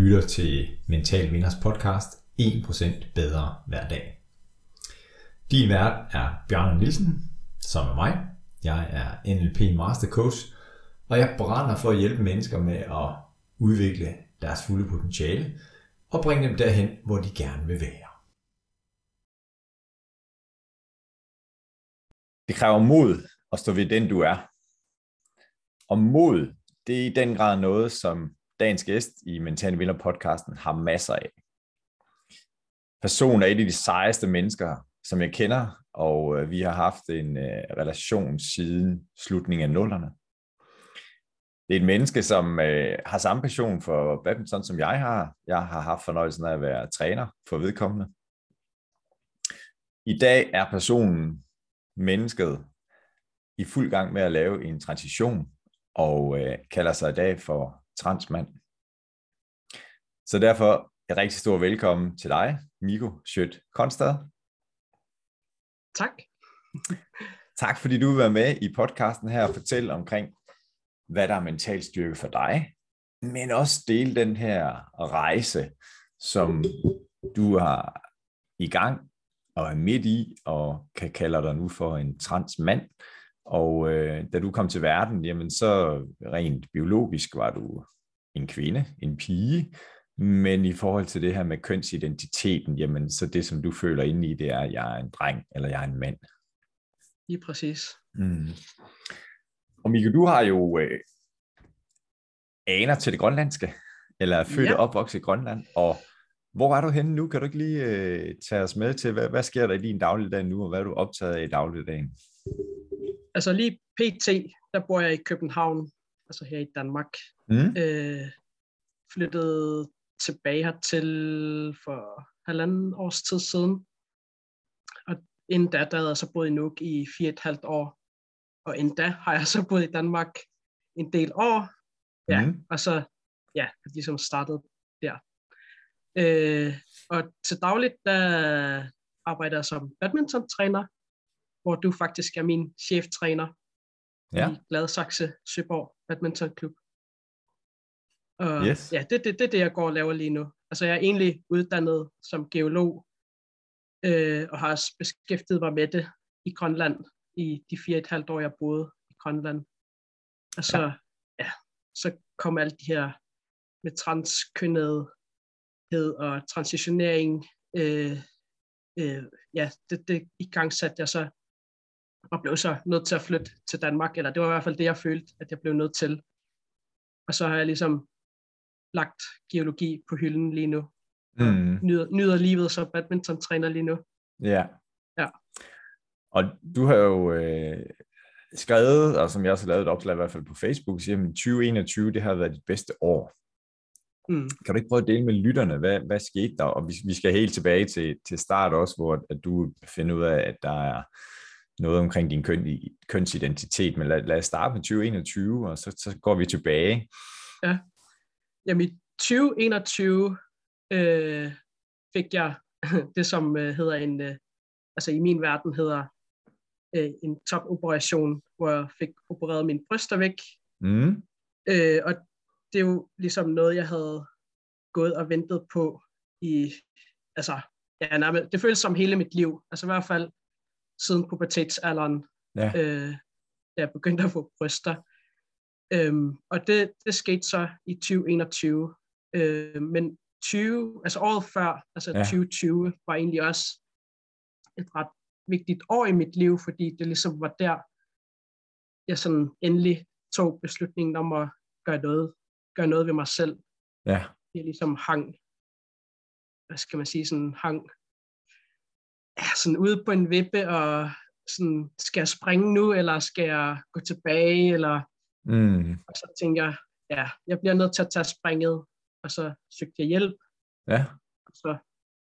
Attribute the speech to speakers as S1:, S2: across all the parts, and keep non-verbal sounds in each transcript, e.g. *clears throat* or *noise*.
S1: lytter til Mental Vinders podcast 1% bedre hver dag. Din vært er Bjørn Nielsen, som er mig. Jeg er NLP Master Coach, og jeg brænder for at hjælpe mennesker med at udvikle deres fulde potentiale og bringe dem derhen, hvor de gerne vil være.
S2: Det kræver mod at stå ved den, du er. Og mod, det er i den grad noget, som dagens gæst i Mental Vinder podcasten har masser af. Personen er et af de sejeste mennesker, som jeg kender, og øh, vi har haft en øh, relation siden slutningen af nullerne. Det er et menneske, som øh, har samme passion for badminton, som jeg har. Jeg har haft fornøjelsen af at være træner for vedkommende. I dag er personen, mennesket, i fuld gang med at lave en transition, og øh, kalder sig i dag for transmand. Så derfor et rigtig stor velkommen til dig, Miko Schødt Konstad.
S3: Tak.
S2: tak fordi du vil være med i podcasten her og fortælle omkring, hvad der er mental styrke for dig, men også dele den her rejse, som du har i gang og er midt i, og kan kalde dig nu for en transmand. Og øh, da du kom til verden, jamen så rent biologisk var du en kvinde, en pige, men i forhold til det her med kønsidentiteten, jamen så det, som du føler inde i, det er, at jeg er en dreng, eller jeg er en mand.
S3: Lige præcis.
S2: Mm. Og Mikkel, du har jo øh, aner til det grønlandske, eller er født ja. og opvokset i Grønland, og hvor er du henne nu? Kan du ikke lige øh, tage os med til, hvad, hvad sker der i din dagligdag nu, og hvad er du optaget af i dagligdagen?
S3: Altså lige pt, der bor jeg i København, altså her i Danmark. Mm. Øh, flyttede tilbage hertil for halvanden års tid siden. Og inden da, der havde jeg så boet i Nuuk i fire et halvt år. Og inden da har jeg så boet i Danmark en del år. Ja, mm. og så ja, ligesom startet der. Øh, og til dagligt, der arbejder jeg som badminton-træner, hvor du faktisk er min cheftræner ja. i Gladsaxe Søborg Badminton Klub. Og yes. ja, det, det, det er det, jeg går og laver lige nu. Altså jeg er egentlig uddannet som geolog, øh, og har også beskæftiget mig med det i Grønland i de fire et halvt år, jeg boede i Grønland. Og så, ja. ja, så kom alt de her med transkønnethed og transitionering. Øh, øh, ja, det, det i gang satte jeg så, og blev så nødt til at flytte til Danmark, eller det var i hvert fald det, jeg følte, at jeg blev nødt til. Og så har jeg ligesom lagt geologi på hylden lige nu. Mm. Nyder, nyder livet som badminton-træner lige nu.
S2: Ja.
S3: Ja.
S2: Og du har jo øh, skrevet, og som jeg også har lavet et opslag i hvert fald på Facebook, siger, at 2021, det har været dit bedste år. Mm. Kan du ikke prøve at dele med lytterne, hvad, hvad skete der? Og vi, vi skal helt tilbage til, til start også, hvor at du finder ud af, at der er noget omkring din køn, kønsidentitet, men lad, lad os starte med 2021, og så, så går vi tilbage.
S3: Ja. Jamen i 2021 øh, fik jeg *laughs* det, som øh, hedder en, øh, altså i min verden hedder øh, en topoperation, hvor jeg fik opereret mine bryster væk. Mm. Øh, og det er jo ligesom noget, jeg havde gået og ventet på i, altså, ja, nærmest, det føles som hele mit liv. Altså i hvert fald siden pubertetsalderen, ja. øh, da jeg begyndte at få bryster. Øhm, og det, det skete så i 2021. Øh, men 20, altså året før, altså ja. 2020, var egentlig også et ret vigtigt år i mit liv, fordi det ligesom var der, jeg sådan endelig tog beslutningen om at gøre noget, gøre noget ved mig selv.
S2: Ja.
S3: Jeg ligesom hang, hvad skal man sige, sådan hang ja, sådan ude på en vippe, og sådan, skal jeg springe nu, eller skal jeg gå tilbage, eller Mm. Og så tænkte jeg, ja, jeg bliver nødt til at tage springet, og så søgte jeg hjælp.
S2: Ja.
S3: Og så,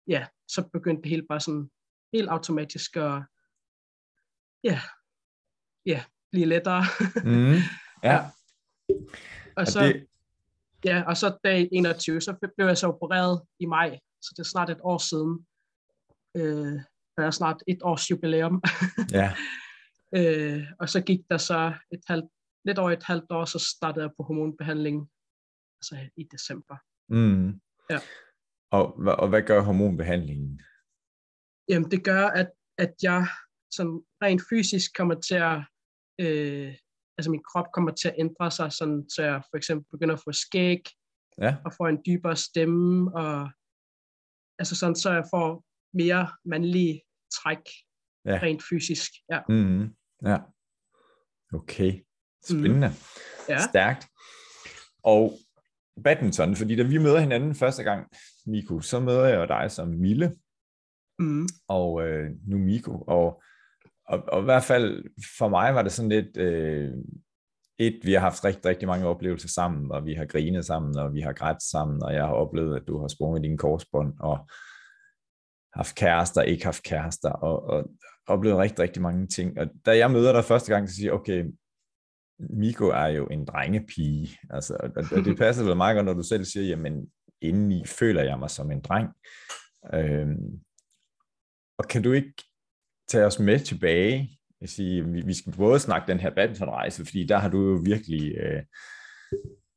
S3: ja, så begyndte det hele bare sådan helt automatisk at, ja, ja, blive lettere.
S2: Mm. *laughs* Ja.
S3: Og så, det... ja, og så dag 21, så blev jeg så opereret i maj, så det er snart et år siden. Øh, der er snart et års jubilæum.
S2: ja. *laughs*
S3: øh, og så gik der så et halvt lidt over et halvt år, så startede jeg på hormonbehandling altså i december.
S2: Mm.
S3: Ja.
S2: Og, og hvad gør hormonbehandlingen?
S3: Jamen, det gør, at, at jeg sådan rent fysisk kommer til at, øh, altså min krop kommer til at ændre sig, sådan, så jeg for eksempel begynder at få skæg,
S2: ja.
S3: og får en dybere stemme, og altså sådan, så jeg får mere mandlige træk, ja. rent fysisk. Ja.
S2: Mm-hmm. ja. Okay. Spændende. Mm. Ja. Stærkt. Og badminton, fordi da vi møder hinanden første gang, Miko, så møder jeg dig som Mille, mm. og øh, nu Miko, og, og, og i hvert fald for mig var det sådan lidt, øh, et, vi har haft rigtig, rigtig mange oplevelser sammen, og vi har grinet sammen, og vi har grædt sammen, og jeg har oplevet, at du har sprunget dine korsbånd, og haft kærester, ikke haft kærester, og, og oplevet rigtig, rigtig mange ting. Og da jeg møder dig første gang, så siger jeg, okay, Miko er jo en drengepige, altså, og, og det *laughs* passer vel meget godt, når du selv siger, jamen, indeni føler jeg mig som en dreng. Øhm, og kan du ikke tage os med tilbage? Jeg siger, vi, vi skal både snakke den her badmintonrejse, fordi der har du jo virkelig øh,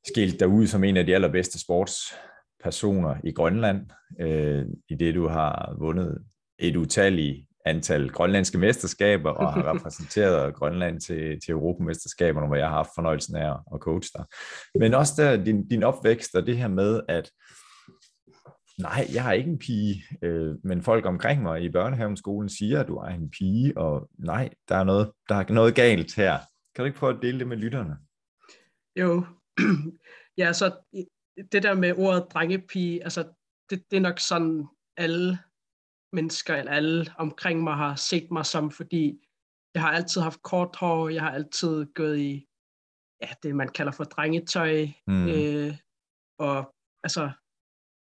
S2: skilt dig ud som en af de allerbedste sportspersoner i Grønland, øh, i det du har vundet et utalligt antal grønlandske mesterskaber og har repræsenteret *laughs* Grønland til, til Europamesterskaberne, hvor jeg har haft fornøjelsen af at coache dig. Men også der, din, din opvækst og det her med, at nej, jeg er ikke en pige, øh, men folk omkring mig i børnehaven skolen siger, at du er en pige, og nej, der er noget, der er noget galt her. Kan du ikke prøve at dele det med lytterne?
S3: Jo, *clears throat* ja, så det der med ordet drengepige, altså det, det er nok sådan, alle mennesker, eller alle omkring mig har set mig som, fordi jeg har altid haft kort hår, jeg har altid gået i ja, det, man kalder for drengetøj, mm. øh, og altså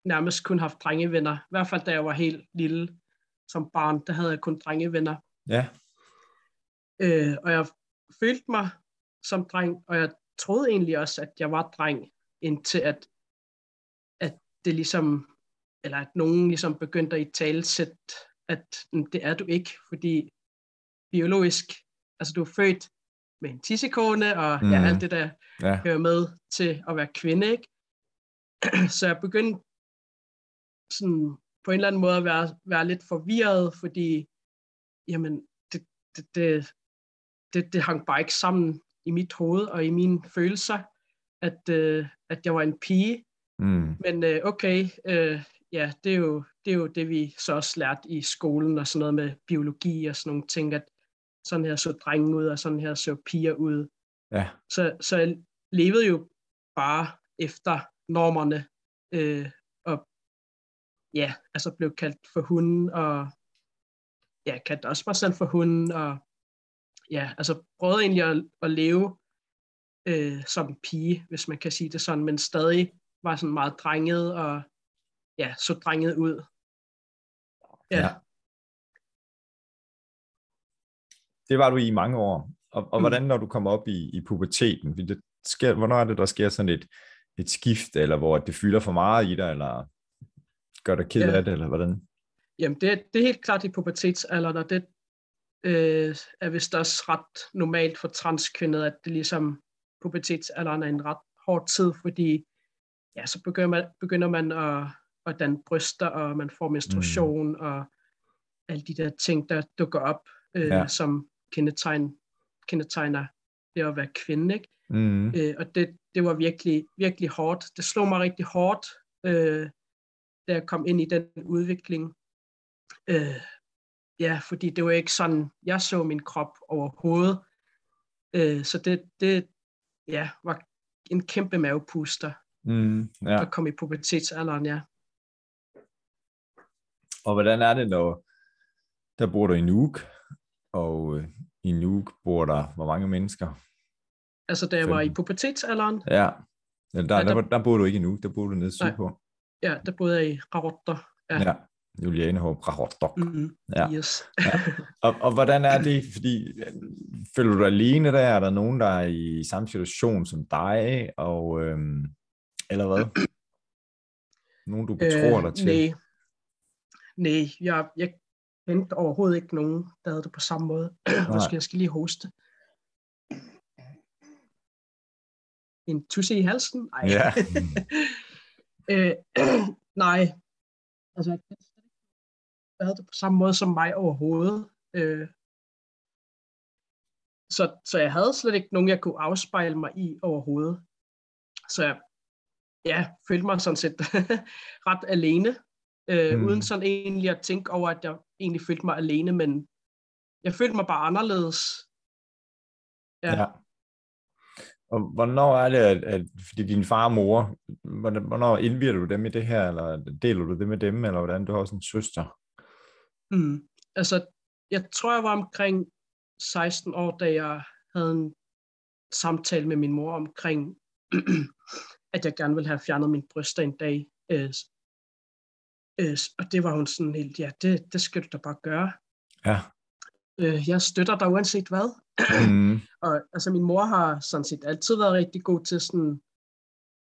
S3: nærmest kun haft drengevenner. I hvert fald da jeg var helt lille som barn, der havde jeg kun drengevenner.
S2: Ja.
S3: Øh, og jeg følte mig som dreng, og jeg troede egentlig også, at jeg var dreng, indtil at, at det ligesom, eller at nogen ligesom begyndte at i talesætte, at det er du ikke, fordi biologisk, altså du er født med en tissekone, og mm. ja, alt det der ja. hører med til at være kvinde, ikke? *clears throat* Så jeg begyndte sådan på en eller anden måde at være, være lidt forvirret, fordi jamen, det, det, det, det, det hang bare ikke sammen i mit hoved og i mine følelser, at, øh, at jeg var en pige. Mm. Men øh, okay, øh, ja, det er, jo, det er jo det, vi så også lærte i skolen og sådan noget med biologi og sådan nogle ting, at sådan her så drenge ud, og sådan her så piger ud.
S2: Ja.
S3: Så, så jeg levede jo bare efter normerne, øh, ja, altså blev kaldt for hunden, og ja, kaldte også mig selv for hunden, og ja, altså prøvede egentlig at, at leve øh, som pige, hvis man kan sige det sådan, men stadig var sådan meget drenget, og ja, så drenget ud.
S2: Ja. ja. Det var du i mange år. Og, og mm. hvordan når du kommer op i, i puberteten? Det sker, hvornår er det, der sker sådan et, et skift, eller hvor det fylder for meget i dig, eller gør dig ked ja. af det, eller hvordan?
S3: Jamen, det, det er helt klart i pubertetsalderen, og det øh, er vist også ret normalt for transkønnet, at det ligesom pubertetsalderen er en ret hård tid, fordi ja, så begynder man, begynder man at, at danne bryster, og man får menstruation, mm. og alle de der ting, der dukker op, øh, ja. som kendetegn, kendetegner det at være kvinde. Ikke? Mm. Øh, og det, det var virkelig, virkelig hårdt. Det slog mig rigtig hårdt, øh, da jeg kom ind i den udvikling. Øh, ja, fordi det var ikke sådan, jeg så min krop overhovedet. Øh, så det, det ja, var en kæmpe mavepuster mm, ja. at komme i pubertetsalderen, ja.
S2: Og hvordan er det, når der bor du i Nuuk, og øh, i Nuuk bor der hvor mange mennesker?
S3: Altså da jeg var i pubertetsalderen?
S2: Ja, der, der, ja, der, der, der bor du ikke i Nuuk, der bor du nede sydpå.
S3: Ja, der boede jeg i Rarotter.
S2: Ja, ja Juliane Håb Rarotter.
S3: Mm-hmm. Ja. Yes.
S2: ja. Og, og hvordan er det, fordi føler du dig alene der? Er der nogen, der er i samme situation som dig? Og, øhm, eller hvad? *clears throat* Nogen, du betror øh, dig til?
S3: Nej, nej jeg, jeg kendte overhovedet ikke nogen, der havde det på samme måde. *clears throat* Måske jeg skal lige hoste. En tusse i halsen? Ej.
S2: Ja. *laughs*
S3: Øh, *clears throat* nej, altså jeg havde det på samme måde som mig overhovedet. Øh, så, så jeg havde slet ikke nogen, jeg kunne afspejle mig i overhovedet. Så jeg ja, følte mig sådan set *laughs* ret alene, øh, mm. uden sådan egentlig at tænke over, at jeg egentlig følte mig alene, men jeg følte mig bare anderledes.
S2: Ja. ja. Og hvornår er det, at, at fordi din far og mor, hvornår indviger du dem i det her, eller deler du det med dem, eller hvordan du har også en søster?
S3: Mm. Altså, jeg tror, jeg var omkring 16 år, da jeg havde en samtale med min mor omkring, *clears throat* at jeg gerne ville have fjernet min bryster en dag. Øh, øh, og det var hun sådan helt, ja, det, det skal du da bare gøre.
S2: Ja.
S3: Øh, jeg støtter dig uanset hvad. Mm. *clears throat* og altså min mor har sådan set altid været rigtig god til sådan,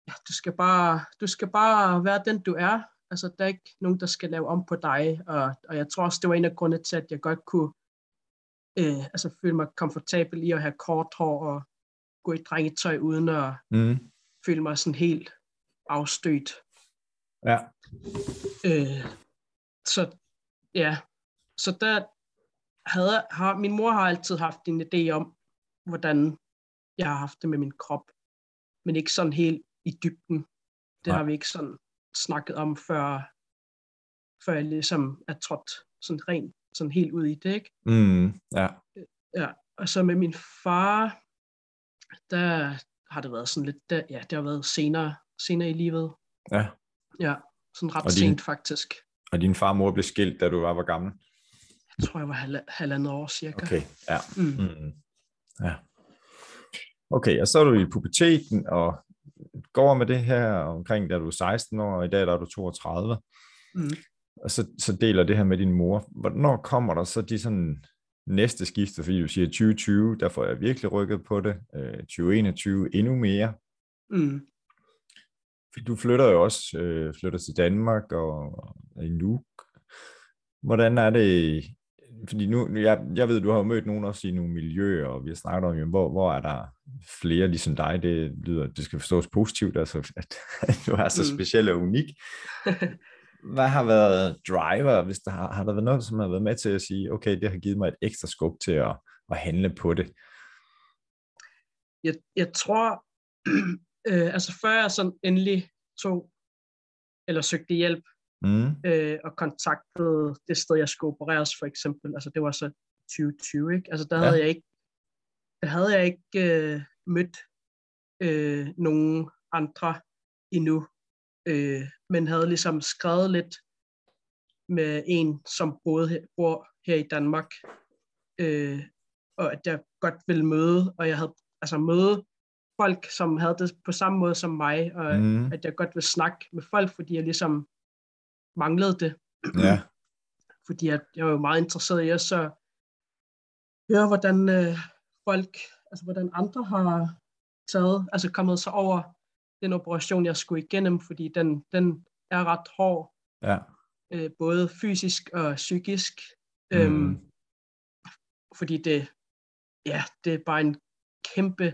S3: ja, du skal bare, du skal bare være den du er. Altså der er ikke nogen, der skal lave om på dig. Og, og jeg tror også, det var en af grundene til, at jeg godt kunne øh, altså føle mig komfortabel i at have kort hår og gå i drengetøj uden at mm. føle mig sådan helt afstødt.
S2: Ja.
S3: Øh, så ja, så der havde, har, min mor har altid haft en idé om, hvordan jeg har haft det med min krop, men ikke sådan helt i dybden. Det Nej. har vi ikke sådan snakket om, før, før jeg ligesom er trådt sådan rent sådan helt ud i det, ikke?
S2: Mm, ja.
S3: Ja, og så med min far, der har det været sådan lidt, der, ja, det har været senere, senere i livet.
S2: Ja.
S3: Ja, sådan ret din, sent faktisk.
S2: Og din far og mor blev skilt, da du var, var gammel?
S3: Jeg tror, jeg var halv, halvandet år cirka.
S2: Okay, ja. Mm. Mm. ja. Okay, og så er du i puberteten, og går med det her omkring, da du er 16 år, og i dag der er du 32. Mm og så, så deler det her med din mor. Hvornår kommer der så de sådan næste skifte, fordi du siger 2020, der får jeg virkelig rykket på det, øh, 2021 endnu mere. Mm. Du flytter jo også, øh, flytter til Danmark og, og i Nuuk. Hvordan er det, fordi nu, jeg, jeg ved, du har mødt nogen også i nogle miljøer, og vi har snakket om, hvor, hvor er der flere ligesom dig, det lyder, det skal forstås positivt, altså *laughs* at, at du er så mm. speciel og unik. *laughs* hvad har været driver, hvis der har, har der været noget, som har været med til at sige, okay, det har givet mig et ekstra skub til at, at handle på det?
S3: Jeg, jeg tror, *clears throat* øh, altså før jeg sådan endelig tog, eller søgte hjælp, mm. øh, og kontaktede det sted, jeg skulle opereres for eksempel, altså det var så 2020, ikke? Altså der ja. havde jeg ikke, der havde jeg ikke øh, mødt øh, nogen andre endnu, øh, men havde ligesom skrevet lidt med en, som boede her, bor her i Danmark, øh, og at jeg godt ville møde, og jeg havde altså møde folk, som havde det på samme måde som mig, og mm. at jeg godt ville snakke med folk, fordi jeg ligesom manglede det.
S2: Ja. *clears throat*
S3: fordi at jeg var jo meget interesseret i at så høre, hvordan øh, folk, altså hvordan andre har taget, altså kommet sig over den operation, jeg skulle igennem, fordi den, den er ret hård.
S2: Ja.
S3: Øh, både fysisk og psykisk. Mm. Øhm, fordi det, ja, det er bare en kæmpe,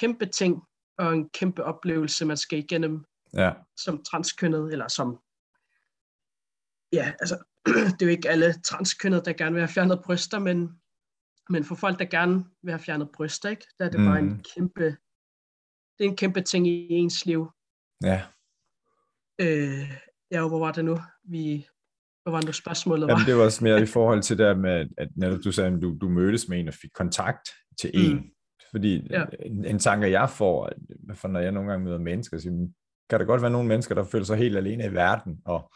S3: kæmpe ting, og en kæmpe oplevelse, man skal igennem
S2: ja.
S3: som transkønnet, eller som, ja, altså, *clears throat* det er jo ikke alle transkønnede, der gerne vil have fjernet bryster, men, men for folk, der gerne vil have fjernet bryster, ikke, der er det mm. bare en kæmpe, det er en kæmpe ting i ens liv.
S2: Ja.
S3: Øh, ja, hvor var det nu? Vi, hvad var det spørgsmålet var?
S2: Jamen, det var også mere i *laughs* forhold til det med, at når du sagde, at du, du mødtes med en og fik kontakt til en. Fordi ja. en, en tanke, jeg får, for når jeg nogle gange møder mennesker, så kan der godt være nogle mennesker, der føler sig helt alene i verden, og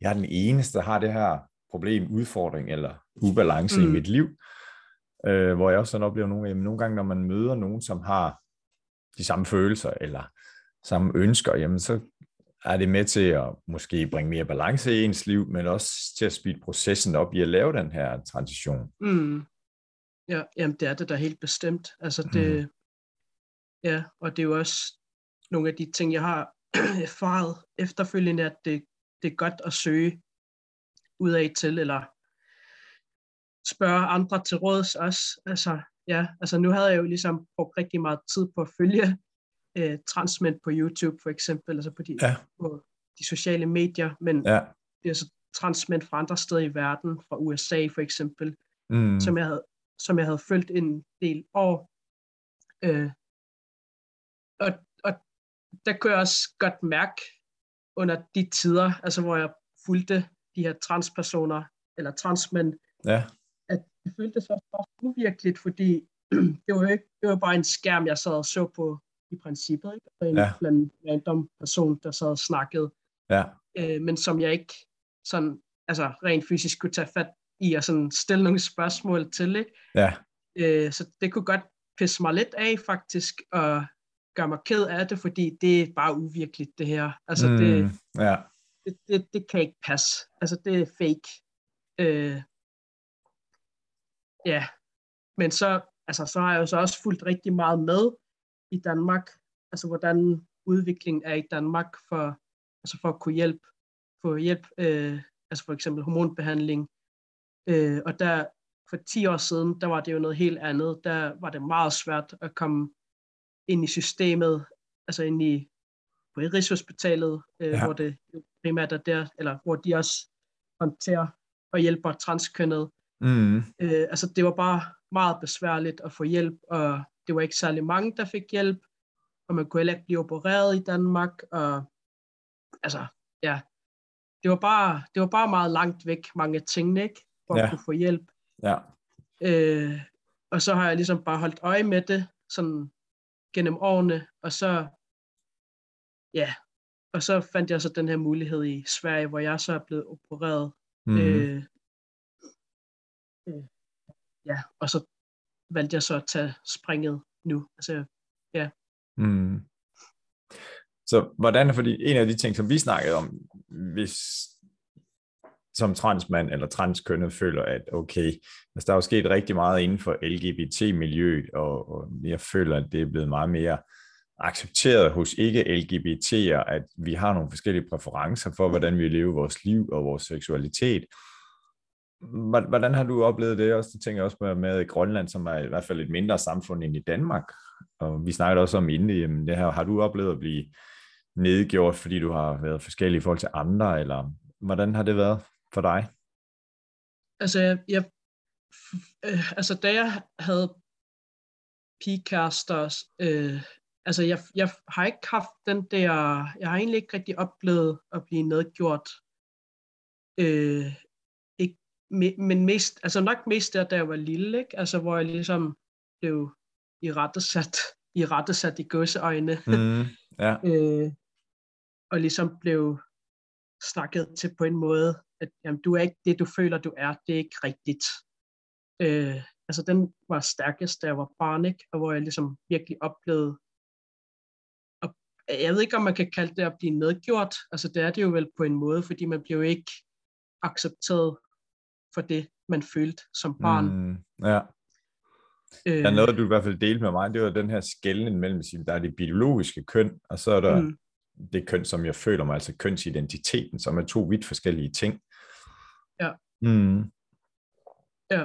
S2: jeg er den eneste, der har det her problem, udfordring eller ubalance mm. i mit liv. Øh, hvor jeg også sådan oplever nogle, jamen, nogle gange, når man møder nogen, som har de samme følelser eller samme ønsker, jamen så er det med til at måske bringe mere balance i ens liv, men også til at speede processen op i at lave den her transition.
S3: Mm. Ja, jamen det er det da helt bestemt. Altså det, mm. ja, og det er jo også nogle af de ting, jeg har *clears throat* erfaret efterfølgende, at det, det er godt at søge ud af til, eller spørge andre til råds også. Altså, ja, altså nu havde jeg jo ligesom brugt rigtig meget tid på at følge øh, transmænd på YouTube for eksempel, altså på de, ja. på de sociale medier, men ja. det er så transmænd fra andre steder i verden, fra USA for eksempel, mm. som, jeg havde, som jeg havde følt en del år. Øh, og, og der kunne jeg også godt mærke under de tider, altså hvor jeg fulgte de her transpersoner, eller transmænd, ja. at det føltes også bare uvirkeligt, fordi *clears throat* det var jo ikke, det var bare en skærm, jeg sad og så på i princippet, ikke? Altså en ja. blandt random person, der sad og snakkede, ja. øh, men som jeg ikke sådan, altså rent fysisk kunne tage fat i og sådan stille nogle spørgsmål til, ikke? Ja. Øh, så det kunne godt pisse mig lidt af faktisk, og gøre mig ked af det, fordi det er bare uvirkeligt det her. Altså mm, det, ja. det, det, det kan ikke passe. Altså det er fake. Øh, ja, men så, altså, så har jeg jo så også fulgt rigtig meget med i Danmark, altså hvordan udviklingen er i Danmark for, altså for at kunne hjælpe, få hjælp, øh, altså for eksempel hormonbehandling. Øh, og der for 10 år siden, der var det jo noget helt andet. Der var det meget svært at komme ind i systemet, altså ind i på Rigshospitalet, øh, ja. hvor det primært er der, eller hvor de også håndterer og hjælper transkønnet. Mm. Øh, altså det var bare meget besværligt at få hjælp, og det var ikke særlig mange, der fik hjælp, og man kunne heller ikke blive opereret i Danmark, og altså, ja, det var bare, det var bare meget langt væk, mange ting, ikke, for ja. at kunne få hjælp. Ja. Øh, og så har jeg ligesom bare holdt øje med det, sådan gennem årene, og så, ja, og så fandt jeg så den her mulighed i Sverige, hvor jeg så er blevet opereret. Mm. Øh, øh, ja, og så valgte jeg så at tage springet nu. Altså, ja. Mm.
S2: Så hvordan, fordi en af de ting, som vi snakkede om, hvis som transmand eller transkønnet føler, at okay, altså der er jo sket rigtig meget inden for LGBT-miljøet, og, og jeg føler, at det er blevet meget mere accepteret hos ikke-LGBT'er, at vi har nogle forskellige præferencer for, hvordan vi lever vores liv og vores seksualitet. Hvordan har du oplevet det også? Det tænker jeg også med, med i Grønland, som er i hvert fald et mindre samfund end i Danmark. Og vi snakkede også om inden, jamen det her, har du oplevet at blive nedgjort, fordi du har været forskellig i forhold til andre, eller hvordan har det været for dig?
S3: Altså, jeg, øh, altså da jeg havde pigekærester, øh, altså jeg, jeg har ikke haft den der, jeg har egentlig ikke rigtig oplevet at blive nedgjort. Øh, ikke, men mest, altså nok mest der, da jeg var lille, ikke? Altså hvor jeg ligesom blev i rettesat, i rettesat i gåseøjne. Mm, ja. *laughs* øh, og ligesom blev snakket til på en måde, at jamen, du er ikke det, du føler, du er. Det er ikke rigtigt. Øh, altså den var stærkest, da jeg var barn, ikke? og hvor jeg ligesom virkelig oplevede, og jeg ved ikke, om man kan kalde det at blive nedgjort. Altså det er det jo vel på en måde, fordi man bliver jo ikke accepteret for det, man følte som barn. Mm, ja.
S2: Øh, der er noget, du i hvert fald delte med mig, det var den her skældning mellem, der er det biologiske køn, og så er der mm. det køn, som jeg føler mig, altså kønsidentiteten, som er to vidt forskellige ting. Mm. Ja.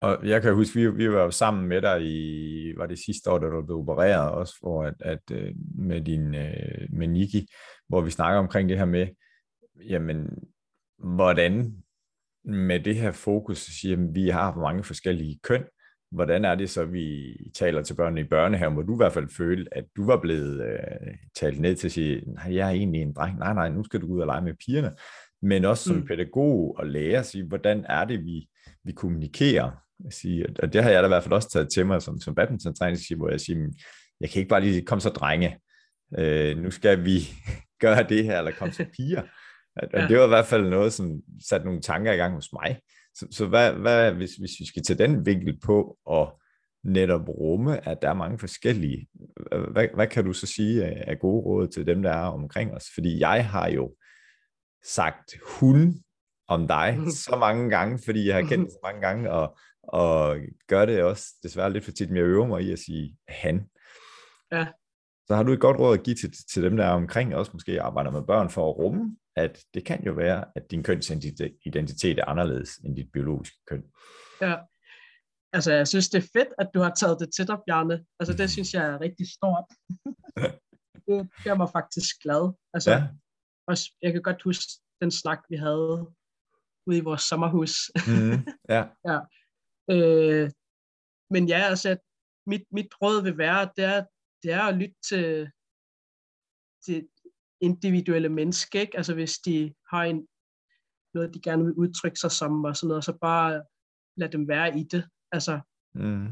S2: Og jeg kan huske, vi, vi var jo sammen med dig i, var det sidste år, da du blev opereret også, hvor at, at øh, med din, øh, med Niki, hvor vi snakker omkring det her med, jamen, hvordan med det her fokus, at vi har mange forskellige køn, hvordan er det så, vi taler til børnene i børnehaven, hvor du i hvert fald følte, at du var blevet øh, talt ned til at sige, nej, jeg er egentlig en dreng, nej, nej, nu skal du ud og lege med pigerne men også som mm. pædagog og lærer at sige, hvordan er det, vi, vi kommunikerer. Sige, og det har jeg da i hvert fald også taget til mig som, som badminton-træner, hvor jeg siger, jeg kan ikke bare lige komme så drenge, øh, nu skal vi *laughs* gøre det her, eller komme så piger. Og ja. det var i hvert fald noget, som satte nogle tanker i gang hos mig. Så, så hvad, hvad, hvis, hvis vi skal tage den vinkel på, og netop rumme, at der er mange forskellige, hvad, hvad kan du så sige af gode råd til dem, der er omkring os? Fordi jeg har jo sagt hun om dig *laughs* så mange gange, fordi jeg har kendt dig så mange gange, og, og gør det også desværre lidt for tit, men jeg øver mig i at sige han. Ja. Så har du et godt råd at give til, til dem, der er omkring, også måske arbejder med børn, for at rumme, at det kan jo være, at din kønsidentitet er anderledes end dit biologiske køn. Ja,
S3: altså jeg synes, det er fedt, at du har taget det til dig, Bjarne. Altså det *laughs* synes jeg er rigtig stort. *laughs* det gør mig faktisk glad. Altså, ja også, jeg kan godt huske den snak, vi havde ude i vores sommerhus.
S2: Mm, *laughs* ja.
S3: ja. Øh, men ja, altså, mit, mit råd vil være, det er, det er at lytte til, til individuelle mennesker, ikke? Altså hvis de har en, noget, de gerne vil udtrykke sig som, og sådan noget, så bare lad dem være i det. Altså,
S2: mm.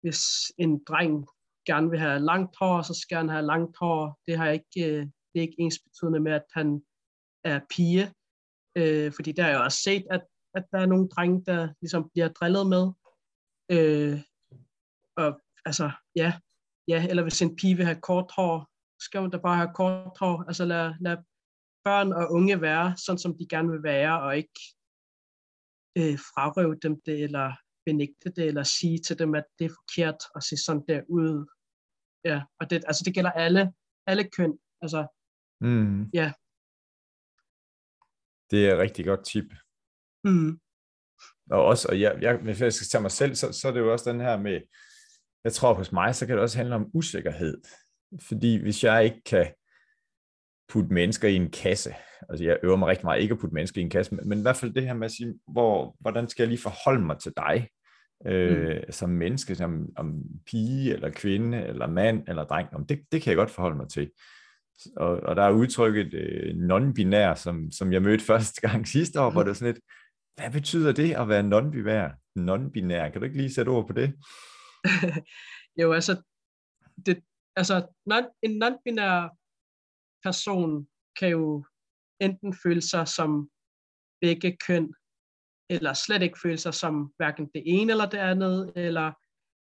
S3: hvis en dreng gerne vil have langt hår, så skal han have langt hår. Det, har ikke, øh, det er ikke ens betydende med, at han er pige. Øh, fordi der har jeg også set, at, at der er nogle drenge, der ligesom bliver drillet med. Øh, og altså, ja, ja, eller hvis en pige vil have kort hår, skal hun da bare have kort hår. Altså lad, lad børn og unge være, sådan som de gerne vil være, og ikke øh, frarøve dem det, eller benægte det, eller sige til dem, at det er forkert at se sådan der ud. Ja, og det, altså det gælder alle, alle køn. Altså,
S2: mm.
S3: ja.
S2: Det er et rigtig godt tip.
S3: Mm.
S2: Og også, og jeg, jeg, hvis jeg skal tage mig selv, så, så er det jo også den her med, jeg tror hos mig, så kan det også handle om usikkerhed. Fordi hvis jeg ikke kan putte mennesker i en kasse, altså jeg øver mig rigtig meget ikke at putte mennesker i en kasse, men, men i hvert fald det her med at sige, hvor, hvordan skal jeg lige forholde mig til dig, øh, mm. som menneske, som om pige, eller kvinde, eller mand, eller dreng, om det, det kan jeg godt forholde mig til. Og, og der er udtrykket øh, non-binær, som, som jeg mødte *laughs* første gang sidste år, hvor det var sådan lidt, hvad betyder det at være non-binær? Non-binær, kan du ikke lige sætte ord på det? *laughs*
S3: jo, altså, det, altså non, en non-binær person kan jo enten føle sig som begge køn, eller slet ikke føle sig som hverken det ene eller det andet, eller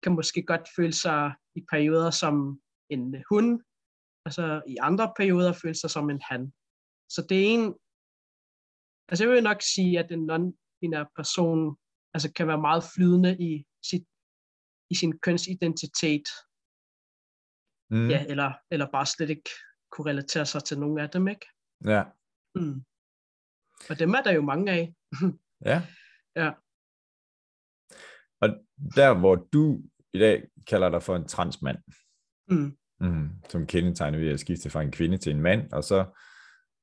S3: kan måske godt føle sig i perioder som en hund, altså i andre perioder føle sig som en han. Så det er en, altså jeg vil nok sige, at en non-binær person altså kan være meget flydende i, sit, i sin kønsidentitet, mm. ja, eller, eller bare slet ikke kunne relatere sig til nogle af dem, ikke?
S2: Ja.
S3: Mm. Og dem er der jo mange af. *laughs*
S2: ja.
S3: Ja.
S2: Og der, hvor du i dag kalder dig for en transmand,
S3: mm.
S2: Mm, som kendetegner ved at skifte fra en kvinde til en mand, og så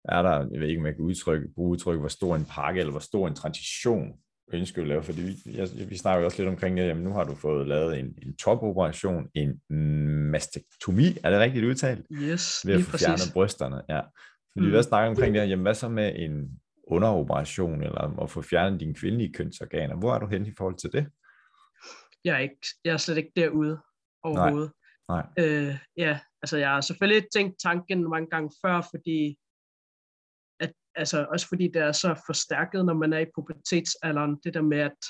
S2: er der, jeg ved ikke, om jeg kan udtrykke, bruge udtryk, hvor stor en pakke, eller hvor stor en transition ønsker at lave, fordi vi, jeg, vi snakker jo også lidt omkring det, jamen nu har du fået lavet en, en topoperation, en mastektomi, er det rigtigt udtalt?
S3: Yes,
S2: Ved at få fjernet brysterne, ja. Fordi mm. vi også snakker omkring det her, jamen hvad så med en underoperation, eller at få fjernet dine kvindelige kønsorganer, hvor er du hen i forhold til det?
S3: Jeg er, ikke, jeg er slet ikke derude overhovedet.
S2: Nej. Nej.
S3: Øh, ja, altså jeg har selvfølgelig tænkt tanken mange gange før, fordi altså også fordi det er så forstærket, når man er i pubertetsalderen, det der med, at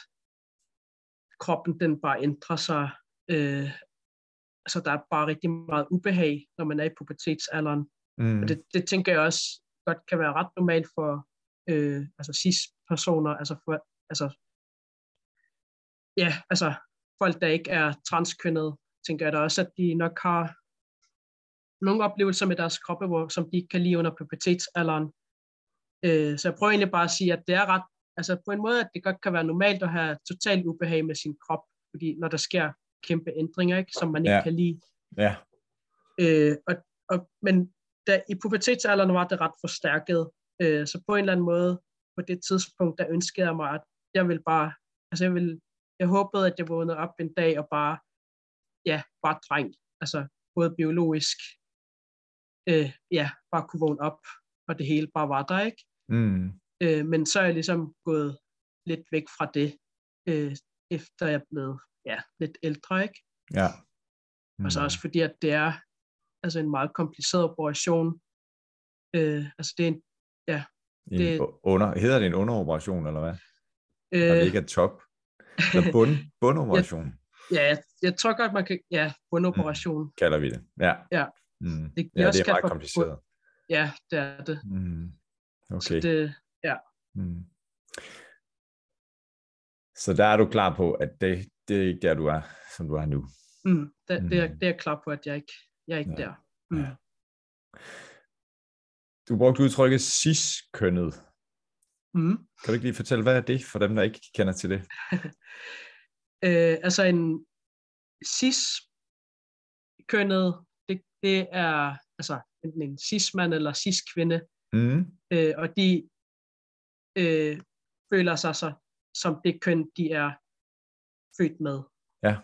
S3: kroppen den bare ændrer sig. Øh, altså der er bare rigtig meget ubehag, når man er i pubertetsalderen.
S2: Mm.
S3: Og det, det tænker jeg også godt kan være ret normalt for øh, altså cis-personer, altså for, altså ja, altså folk, der ikke er transkønnet, tænker jeg da også, at de nok har nogle oplevelser med deres kroppe, hvor, som de ikke kan lide under pubertetsalderen. Øh, så jeg prøver egentlig bare at sige, at det er ret, altså på en måde, at det godt kan være normalt at have totalt ubehag med sin krop, fordi når der sker kæmpe ændringer, ikke, som man ikke
S2: ja.
S3: kan lide.
S2: Ja.
S3: Øh, og, og, men da, i pubertetsalderen var det ret forstærket, øh, så på en eller anden måde, på det tidspunkt, der ønskede jeg mig, at jeg ville bare, altså jeg ville, jeg håbede, at jeg vågnede op en dag og bare, ja, bare dreng, altså både biologisk, øh, ja, bare kunne vågne op, og det hele bare var der, ikke?
S2: Mm.
S3: Øh, men så er jeg ligesom gået lidt væk fra det, øh, efter jeg blevet ja, lidt ældre, ikke?
S2: Ja.
S3: Mm. Og så også fordi, at det er altså en meget kompliceret operation. Øh, altså det er en, ja.
S2: En
S3: det,
S2: under, hedder det en underoperation, eller hvad?
S3: Øh,
S2: der det ikke er top. Eller bund, *laughs* bundoperation.
S3: Ja, jeg, jeg tror godt, man kan, ja, bundoperation.
S2: Mm, kalder vi det, ja.
S3: Ja.
S2: Mm.
S3: Det,
S2: ja, det er meget kompliceret.
S3: Ja, det er det.
S2: Mm. Okay.
S3: Så det, ja.
S2: Mm. Så der er du klar på, at det, det er ikke der, du er, som du er nu.
S3: Mm. Det, mm. det, er, det er jeg klar på, at jeg ikke, jeg er ikke ja. der. Mm. Ja.
S2: Du brugte udtrykket cis-kønnet.
S3: Mm.
S2: Kan du ikke lige fortælle, hvad er det for dem, der ikke kender til det? *laughs*
S3: øh, altså en cis-kønnet, det, det er altså enten en cis-mand eller cis-kvinde. Mm. Øh, og de øh, føler sig så som det køn, de er født med.
S2: Ja,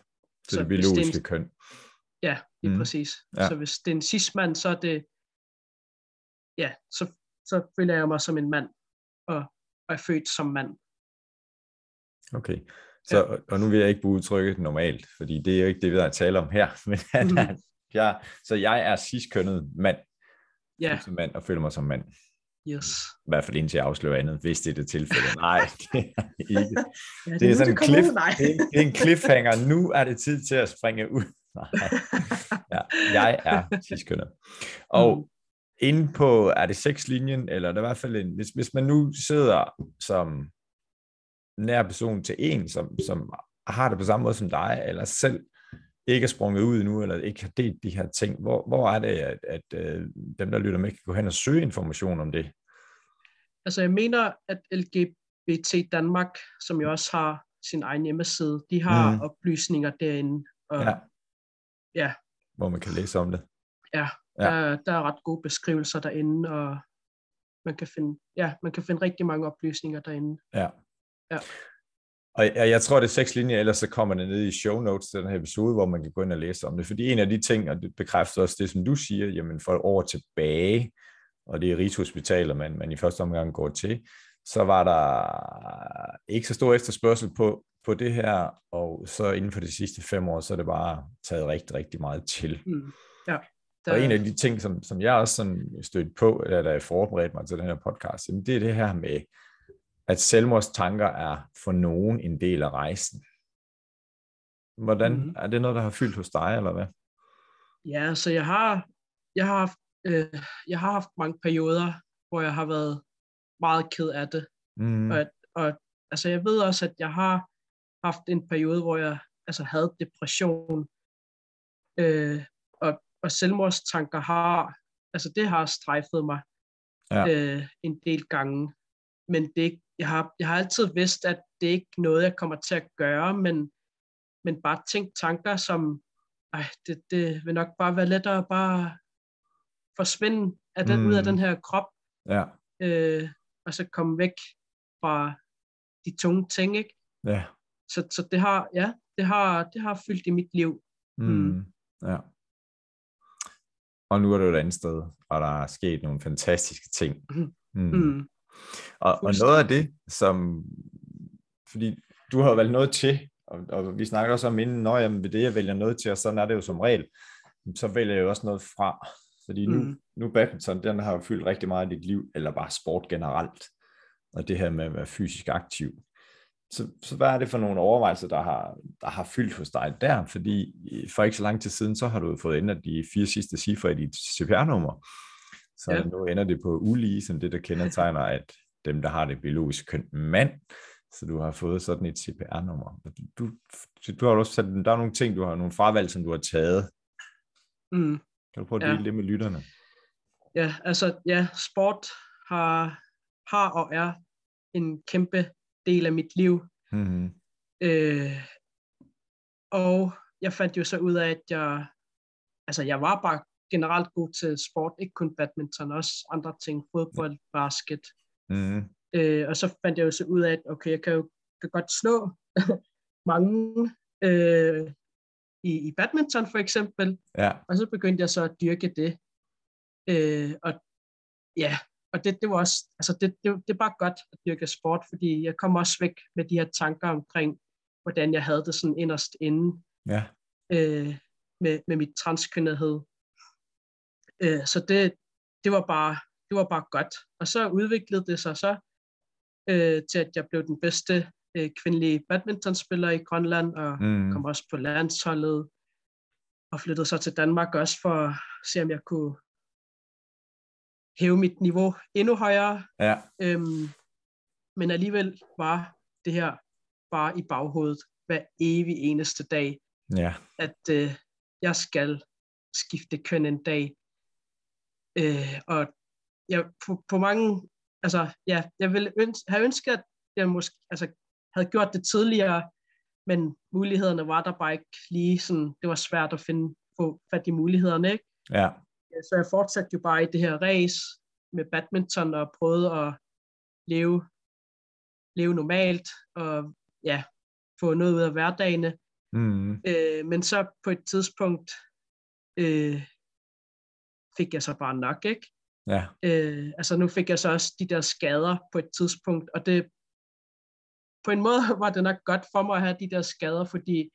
S2: så, så det biologiske det en, køn.
S3: Ja, lige mm. præcis. Ja. Så hvis det er en cis-mand, så er det, ja, så, så føler jeg mig som en mand, og, og er født som mand.
S2: Okay, så, ja. og nu vil jeg ikke bruge udtrykket normalt, fordi det er jo ikke det, vi har tale om her, *laughs* men mm. jeg, så jeg er cis-kønnet mand, ja. som mand, og føler mig som mand.
S3: Yes.
S2: I hvert fald indtil jeg afslører andet, hvis det er det tilfælde. Nej, *laughs* det er ikke.
S3: ja, det, det er sådan en, cliff, ud,
S2: det, er, det er en cliffhanger. Nu er det tid til at springe ud. *laughs* Nej. Ja, jeg er cis-kønnet. Og mm. inde på, er det sexlinjen, eller er det i hvert fald en, hvis, hvis man nu sidder som nær person til en, som, som har det på samme måde som dig, eller selv ikke er sprunget ud nu, eller ikke har delt de her ting, hvor, hvor er det, at, at, øh, dem, der lytter med, kan gå hen og søge information om det?
S3: Altså jeg mener, at LGBT Danmark, som jo også har sin egen hjemmeside, de har mm. oplysninger derinde. Og, ja. ja.
S2: Hvor man kan læse om det.
S3: Ja, ja. Der, der er ret gode beskrivelser derinde, og man kan finde, ja, man kan finde rigtig mange oplysninger derinde.
S2: Ja. Ja. Og jeg, jeg tror, det er seks linjer, ellers så kommer det ned i show notes til den her episode, hvor man kan gå ind og læse om det. Fordi en af de ting, og det bekræfter også det, som du siger, jamen for år tilbage, og det er Rigshospitaler, man, man i første omgang går til, så var der ikke så stor efterspørgsel på, på det her, og så inden for de sidste fem år, så er det bare taget rigtig, rigtig meget til. Mm.
S3: Ja,
S2: der... Og en af de ting, som, som jeg også sådan stødt på, da jeg forberedte mig til den her podcast, jamen det er det her med, at selvmordstanker er for nogen en del af rejsen. Hvordan, mm. er det noget, der har fyldt hos dig, eller hvad?
S3: Ja, så jeg har, jeg har, haft, øh, jeg har haft mange perioder, hvor jeg har været meget ked af det. Mm. Og, og altså, jeg ved også, at jeg har haft en periode, hvor jeg altså, havde depression. Øh, og, og selvmordstanker har, altså det har strejfet mig ja. øh, en del gange. Men det, jeg, har, jeg har altid vidst, at det ikke er noget, jeg kommer til at gøre, men, men bare tænkt tanker som, ej, det, det vil nok bare være lettere at bare forsvinde af den, mm. ud af den her krop.
S2: Ja.
S3: Øh, og så komme væk fra de tunge ting, ikke?
S2: Ja.
S3: Så, så det har, ja, det har, det har fyldt i mit liv.
S2: Mm. Mm. Ja. Og nu er du et andet sted, og der er sket nogle fantastiske ting. Mm. Mm. mm. Og, og noget af det, som, fordi du har valgt noget til, og, og vi snakker også om inden, når jeg ved det, jeg vælger noget til, og sådan er det jo som regel, så vælger jeg jo også noget fra. Fordi nu, mm. nu badminton, den har jo fyldt rigtig meget i dit liv, eller bare sport generelt, og det her med at være fysisk aktiv. Så, så hvad er det for nogle overvejelser, der har, der har fyldt hos dig der? Fordi for ikke så lang tid siden, så har du fået ændret de fire sidste cifre i dit CPR-nummer. Så ja. nu ender det på ulige, som det, der kendetegner, at dem, der har det biologiske køn mand, så du har fået sådan et CPR-nummer. Du, du har også sat, der er nogle ting, du har nogle fravalg, som du har taget. Mm. Kan du prøve at dele ja. det med lytterne?
S3: Ja, altså ja, sport har, har og er en kæmpe del af mit liv. Mm-hmm. Øh, og jeg fandt jo så ud af, at jeg, altså jeg var bare generelt god til sport, ikke kun badminton, også andre ting, fodbold, basket. Mm. Øh, og så fandt jeg jo så ud af, at okay, jeg kan jo kan godt slå *laughs* mange øh, i, i badminton for eksempel.
S2: Ja.
S3: Og så begyndte jeg så at dyrke det. Øh, og ja, og det, det var også, altså det, det, det bare godt at dyrke sport, fordi jeg kom også væk med de her tanker omkring, hvordan jeg havde det sådan inderst inde.
S2: Ja.
S3: Øh, med, med mit transkønnethed. Øh, så det, det, var bare, det var bare godt. Og så udviklede det sig så øh, til, at jeg blev den bedste øh, kvindelige badmintonspiller i Grønland, og mm. kom også på landsholdet, og flyttede så til Danmark også for at se, om jeg kunne hæve mit niveau endnu højere.
S2: Ja.
S3: Øhm, men alligevel var det her bare i baghovedet hver evig eneste dag,
S2: ja.
S3: at øh, jeg skal skifte køn en dag. Øh, og jeg, på, på mange, altså ja, jeg ville ønske, have ønsket, at jeg måske altså, havde gjort det tidligere, men mulighederne var der bare ikke lige sådan, det var svært at finde, få fat i mulighederne, ikke?
S2: Ja.
S3: Så jeg fortsatte jo bare i det her race, med badminton og prøvede at leve, leve normalt og ja, få noget ud af hverdagene. Mm. Øh, men så på et tidspunkt øh, fik jeg så bare nok, ikke?
S2: Ja.
S3: Øh, altså nu fik jeg så også de der skader på et tidspunkt, og det på en måde var det nok godt for mig at have de der skader, fordi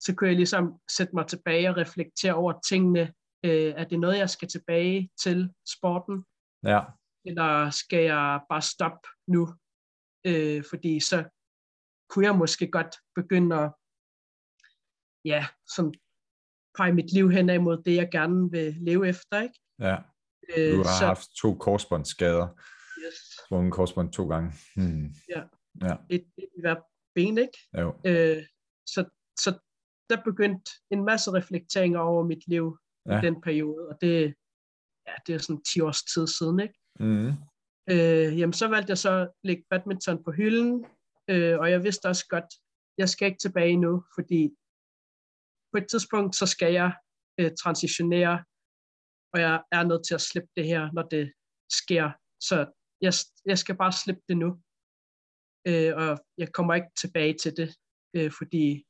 S3: så kunne jeg ligesom sætte mig tilbage og reflektere over tingene. Øh, er det noget, jeg skal tilbage til sporten?
S2: Ja.
S3: Eller skal jeg bare stoppe nu? Øh, fordi så kunne jeg måske godt begynde at ja, som pege mit liv hen imod det, jeg gerne vil leve efter, ikke?
S2: Ja. Øh, du har så, haft to korsbåndsskader. Yes. Svunget korsbånd to gange. Hmm.
S3: Ja.
S2: ja.
S3: Et, et i hver ben, ikke?
S2: Jo.
S3: Øh, så, så der begyndte en masse reflekteringer over mit liv ja. i den periode, og det, ja, det er sådan 10 års tid siden, ikke?
S2: Mm.
S3: Øh, jamen, så valgte jeg så at lægge badminton på hylden, øh, og jeg vidste også godt, jeg skal ikke tilbage nu, fordi på et tidspunkt, så skal jeg øh, transitionere, og jeg er nødt til at slippe det her, når det sker. Så jeg, jeg skal bare slippe det nu. Øh, og jeg kommer ikke tilbage til det, øh, fordi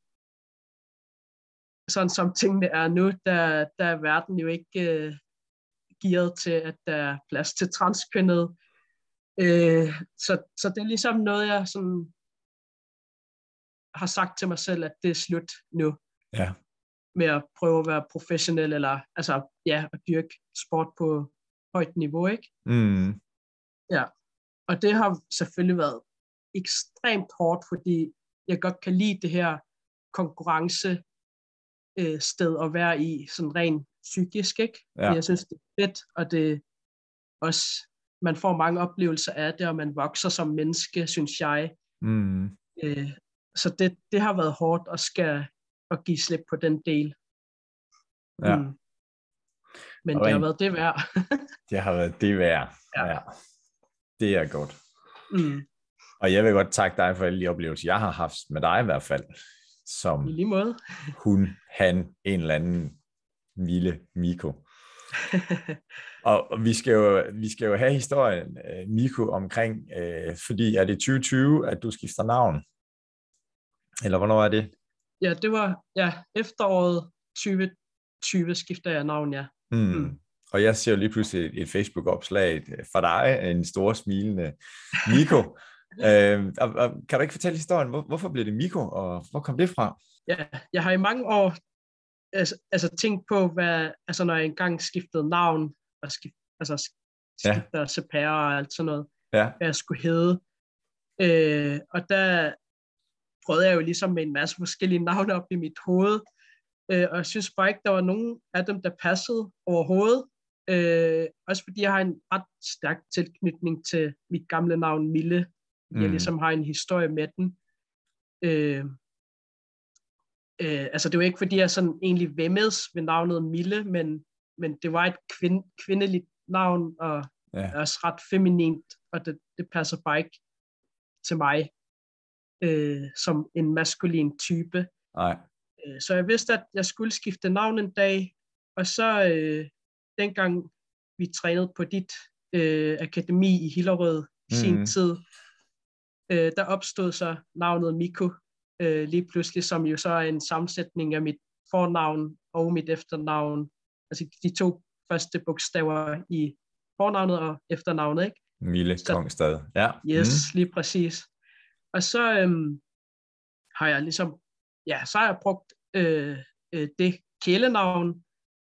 S3: sådan som tingene er nu, der, der er verden jo ikke øh, gearet til, at der er plads til transkønnet. Øh, så, så det er ligesom noget, jeg sådan har sagt til mig selv, at det er slut nu.
S2: Ja
S3: med at prøve at være professionel, eller altså, ja, at dyrke sport på højt niveau, ikke?
S2: Mm.
S3: Ja, og det har selvfølgelig været ekstremt hårdt, fordi jeg godt kan lide det her konkurrence øh, sted at være i, sådan rent psykisk, ikke?
S2: Ja.
S3: Jeg synes, det er fedt, og det også, man får mange oplevelser af det, og man vokser som menneske, synes jeg.
S2: Mm.
S3: Øh, så det, det har været hårdt at skal at give slip på den del.
S2: Ja. Mm.
S3: Men og det har været det værd. *laughs*
S2: det har været det værd. Ja. ja. Det er godt.
S3: Mm.
S2: Og jeg vil godt takke dig for alle de oplevelser, jeg har haft med dig i hvert fald. Som
S3: I lige måde.
S2: hun, han, en eller anden Mille Miko. *laughs* og vi skal, jo, vi skal jo have historien, uh, Miko, omkring, uh, fordi er det 2020, at du skifter navn? Eller hvornår er det?
S3: Ja, det var ja, efteråret 2020 skifter jeg navn, ja.
S2: Mm. Mm. Og jeg ser jo lige pludselig et, et Facebook-opslag for dig, en stor smilende Miko. *laughs* øh, og, og, kan du ikke fortælle historien? Hvor, hvorfor blev det Miko, og hvor kom det fra?
S3: Ja, jeg har i mange år altså, altså tænkt på, hvad, altså når jeg engang skiftede navn, og skift, altså skifter ja. CPR og alt sådan noget,
S2: ja.
S3: hvad jeg skulle hedde. Øh, og der prøvede jeg jo ligesom med en masse forskellige navne op i mit hoved, øh, og jeg synes bare ikke, der var nogen af dem, der passede overhovedet. Øh, også fordi jeg har en ret stærk tilknytning til mit gamle navn Mille. Mm. Jeg ligesom har en historie med den. Øh, øh, altså det var ikke fordi jeg sådan egentlig vemmedes ved navnet Mille, men, men det var et kvind, kvindeligt navn, og ja. også ret feminint, og det, det passer bare ikke til mig øh, som en maskulin type.
S2: Nej.
S3: Øh, så jeg vidste, at jeg skulle skifte navn en dag, og så øh, dengang vi trænede på dit øh, akademi i Hillerød i mm. sin tid, øh, der opstod så navnet Miko øh, lige pludselig, som jo så er en sammensætning af mit fornavn og mit efternavn. Altså de to første bogstaver i fornavnet og efternavnet, ikke?
S2: Mille Kongstad, ja.
S3: Yes, mm. lige præcis. Og så øhm, har jeg ligesom, ja, så har jeg brugt øh, øh, det kælenavn,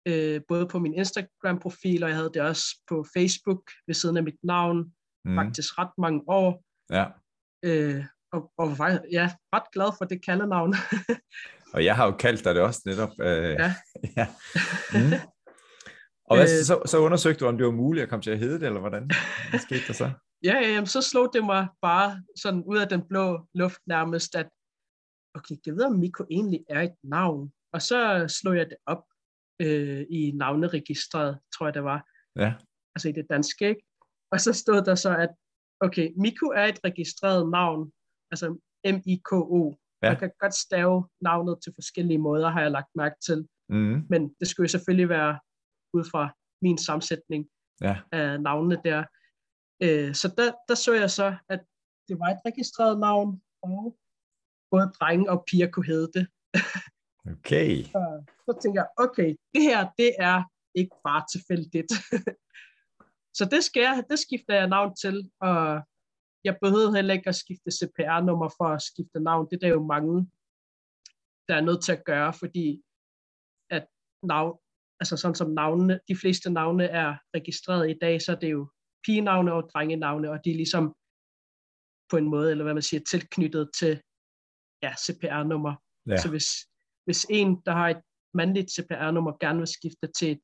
S3: øh, både på min Instagram-profil, og jeg havde det også på Facebook ved siden af mit navn, mm. faktisk ret mange år.
S2: Ja.
S3: Øh, og, og var ja, ret glad for det kaldenavn. *laughs*
S2: og jeg har jo kaldt dig det også netop. Øh,
S3: ja. *laughs*
S2: ja. Mm. Og hvad, øh, så, så undersøgte du, om det var muligt at komme til at hedde det, eller hvordan? Hvad skete der så?
S3: Ja, ja, jamen, så slog det mig bare sådan ud af den blå luft nærmest, at okay, jeg ved, om Miko egentlig er et navn. Og så slog jeg det op øh, i navneregistret, tror jeg det var.
S2: Ja.
S3: Altså i det danske, ikke? Og så stod der så, at okay, Miko er et registreret navn, altså M-I-K-O. Ja. Man kan godt stave navnet til forskellige måder, har jeg lagt mærke til.
S2: Mm.
S3: Men det skulle jo selvfølgelig være ud fra min sammensætning. ja. af navnene der. Øh, så der, der så jeg så, at det var et registreret navn, og både drenge og piger kunne hedde det.
S2: Okay. *laughs*
S3: så, så tænker jeg, okay, det her, det er ikke bare tilfældigt. *laughs* så det, skal jeg, det skifter jeg navn til, og jeg behøvede heller ikke at skifte CPR-nummer for at skifte navn. Det er der jo mange, der er nødt til at gøre, fordi at navn, altså sådan som navnene, de fleste navne er registreret i dag, så er det jo pigenavne og drengenavne, og de er ligesom på en måde, eller hvad man siger, tilknyttet til ja, CPR-nummer. Ja. Så hvis, hvis en, der har et mandligt CPR-nummer, gerne vil skifte til et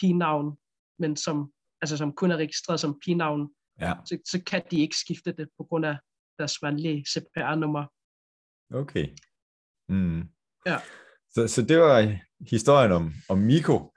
S3: pigenavn, men som, altså som kun er registreret som pigenavn, ja. så, så kan de ikke skifte det på grund af deres mandlige CPR-nummer.
S2: Okay. Mm.
S3: Ja.
S2: Så, så det var historien om, om Miko,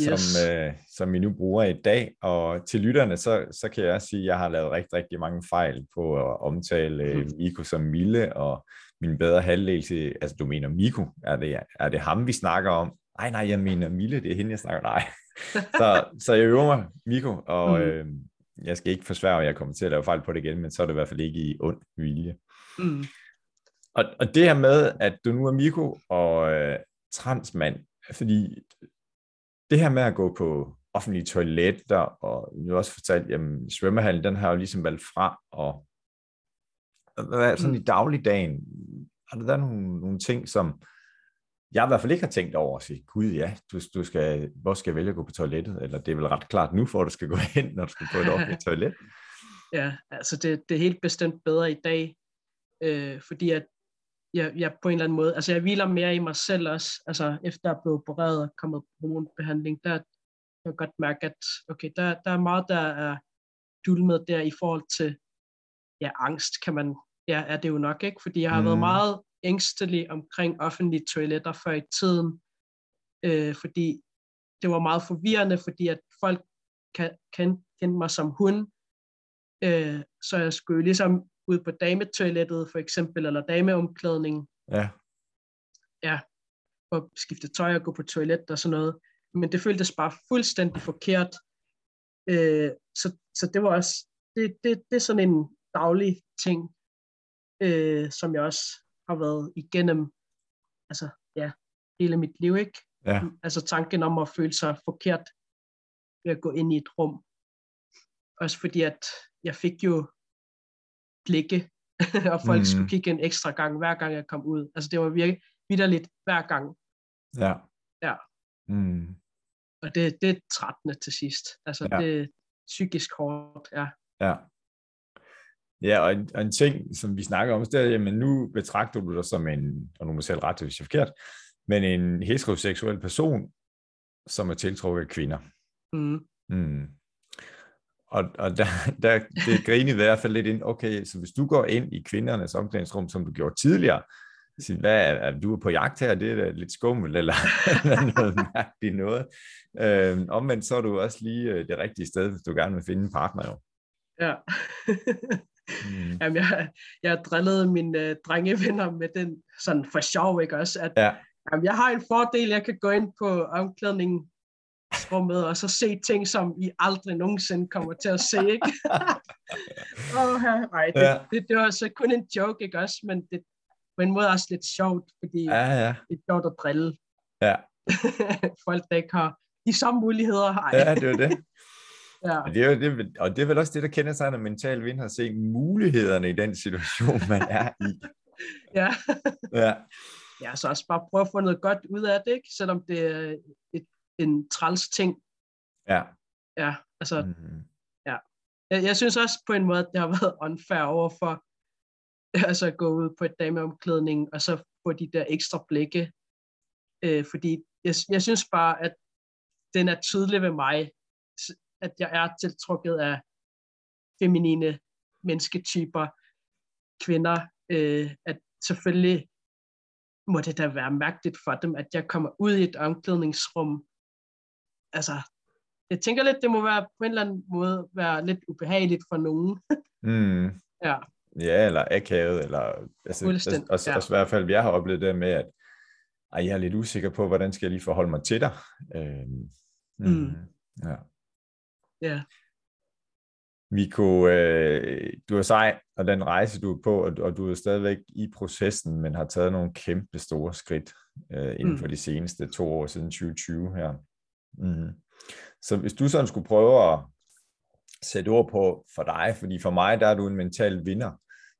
S2: yes. som, øh, som vi nu bruger i dag. Og til lytterne, så, så kan jeg sige, at jeg har lavet rigtig, rigtig mange fejl på at omtale mm. Miko som Mille, og min bedre halvdel til, altså du mener Miko, er det, er det ham, vi snakker om? Nej, nej, jeg mener Mille, det er hende, jeg snakker Nej. *laughs* så, så jeg øver mig, Miko, og mm. øh, jeg skal ikke forsvære, at jeg kommer til at lave fejl på det igen, men så er det i hvert fald ikke i ond vilje. Mm. Og, og det her med, at du nu er Miko og øh, transmand, fordi det her med at gå på offentlige toiletter, og nu også fortalt, jamen svømmehallen, den har jo ligesom valgt fra, og hvad er sådan mm. i dagligdagen, har der været nogle, nogle ting, som jeg i hvert fald ikke har tænkt over at sige, gud ja, du, du skal, hvor skal jeg vælge at gå på toilettet? Eller det er vel ret klart nu, hvor du skal gå *laughs* hen, når du skal på et offentligt toilet.
S3: Ja, altså det, det er helt bestemt bedre i dag, øh, fordi at jeg, jeg på en eller anden måde, altså jeg hviler mere i mig selv også, altså efter at blive opereret og kommet på hormonbehandling, der jeg kan godt mærke, at okay, der, der er meget, der er dulmet der i forhold til ja, angst, kan man, ja, er det jo nok ikke, fordi jeg har mm. været meget ængstelig omkring offentlige toiletter før i tiden, øh, fordi det var meget forvirrende, fordi at folk kan, kan kende mig som hun, øh, så jeg skulle ligesom ud på dametoilettet for eksempel, eller dameomklædning.
S2: Ja.
S3: Ja, og skifte tøj og gå på toilet og sådan noget. Men det føltes bare fuldstændig forkert. Øh, så, så det var også, det, det, det er sådan en daglig ting, øh, som jeg også har været igennem, altså ja, hele mit liv, ikke?
S2: Ja.
S3: Altså tanken om at føle sig forkert ved at gå ind i et rum. Også fordi, at jeg fik jo blikke, *laughs* og folk mm. skulle kigge en ekstra gang, hver gang jeg kom ud. Altså det var virkelig vidderligt hver gang.
S2: Ja.
S3: Ja.
S2: Mm.
S3: Og det, det er trættende til sidst. Altså ja. det er psykisk hårdt, ja.
S2: Ja. Ja, og en, og en ting, som vi snakker om, det er, jamen nu betragter du dig som en, og nu må selv rette, hvis jeg er forkert, men en heteroseksuel person, som er tiltrukket af kvinder.
S3: Mm.
S2: Mm. Og, og der, der det griner i hvert fald lidt ind, okay, så hvis du går ind i kvindernes omklædningsrum, som du gjorde tidligere, så hvad er, er du på jagt her, det er lidt skummelt, eller, *laughs* eller noget mærkeligt noget. Øhm, omvendt så er du også lige øh, det rigtige sted, hvis du gerne vil finde en partner jo.
S3: Ja. mm. Jamen, jeg, jeg drillede mine uh, drengevenner med den sådan for sjov, ikke også? At,
S2: ja.
S3: jamen, jeg har en fordel, jeg kan gå ind på omklædningen rummet, og så se ting, som I aldrig nogensinde kommer til at se, ikke? *laughs* oh, nej, det, ja. det, det var så kun en joke, ikke også? Men det på en måde også lidt sjovt, fordi
S2: ja, ja.
S3: det er sjovt at drille.
S2: Ja. *laughs*
S3: Folk, der ikke har de samme muligheder. Ej.
S2: Ja, det er det. *laughs*
S3: ja.
S2: Og, det er, det, og det er vel også det, der kender sig, når mental vind har se mulighederne i den situation, man er i.
S3: ja.
S2: ja.
S3: Ja, så også bare prøve at få noget godt ud af det, ikke? selvom det er et en træls ting.
S2: Ja.
S3: Ja, altså, mm. ja. Jeg, jeg synes også på en måde, at det har været unfair over for *laughs* altså at gå ud på et dameomklædning, og så få de der ekstra blikke. Øh, fordi jeg, jeg synes bare, at den er tydelig ved mig, at jeg er tiltrukket af feminine mennesketyper, kvinder, øh, at selvfølgelig må det da være mærkeligt for dem, at jeg kommer ud i et omklædningsrum, altså, jeg tænker lidt, det må være på en eller anden måde være lidt ubehageligt for nogen. *laughs*
S2: mm.
S3: Ja.
S2: Ja, eller akavet, eller altså,
S3: altså,
S2: også,
S3: ja.
S2: også i hvert fald, jeg har oplevet det med, at ej, jeg er lidt usikker på, hvordan skal jeg lige forholde mig til dig. Øhm, mm.
S3: Mm.
S2: Ja.
S3: Ja.
S2: Vi kunne, øh, du er sej, og den rejse, du er på, og, og du er stadigvæk i processen, men har taget nogle kæmpe store skridt øh, inden mm. for de seneste to år siden 2020 her. Mm. Så hvis du sådan skulle prøve at sætte ord på for dig, fordi for mig, der er du en mental vinder.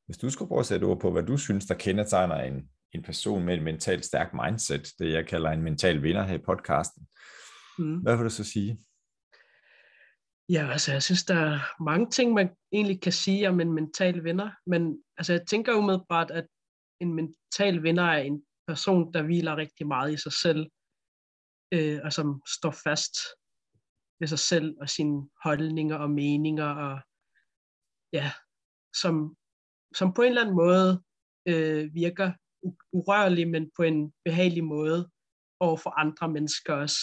S2: Hvis du skulle prøve at sætte ord på, hvad du synes, der kendetegner en, en person med et mentalt stærkt mindset, det jeg kalder en mental vinder her i podcasten, mm. hvad vil du så sige?
S3: Ja, altså jeg synes, der er mange ting, man egentlig kan sige om en mental vinder, men altså jeg tænker umiddelbart, at en mental vinder er en person, der hviler rigtig meget i sig selv, øh, og som står fast ved sig selv og sine holdninger og meninger, og ja, som, som på en eller anden måde øh, virker urørlig, men på en behagelig måde over for andre mennesker også.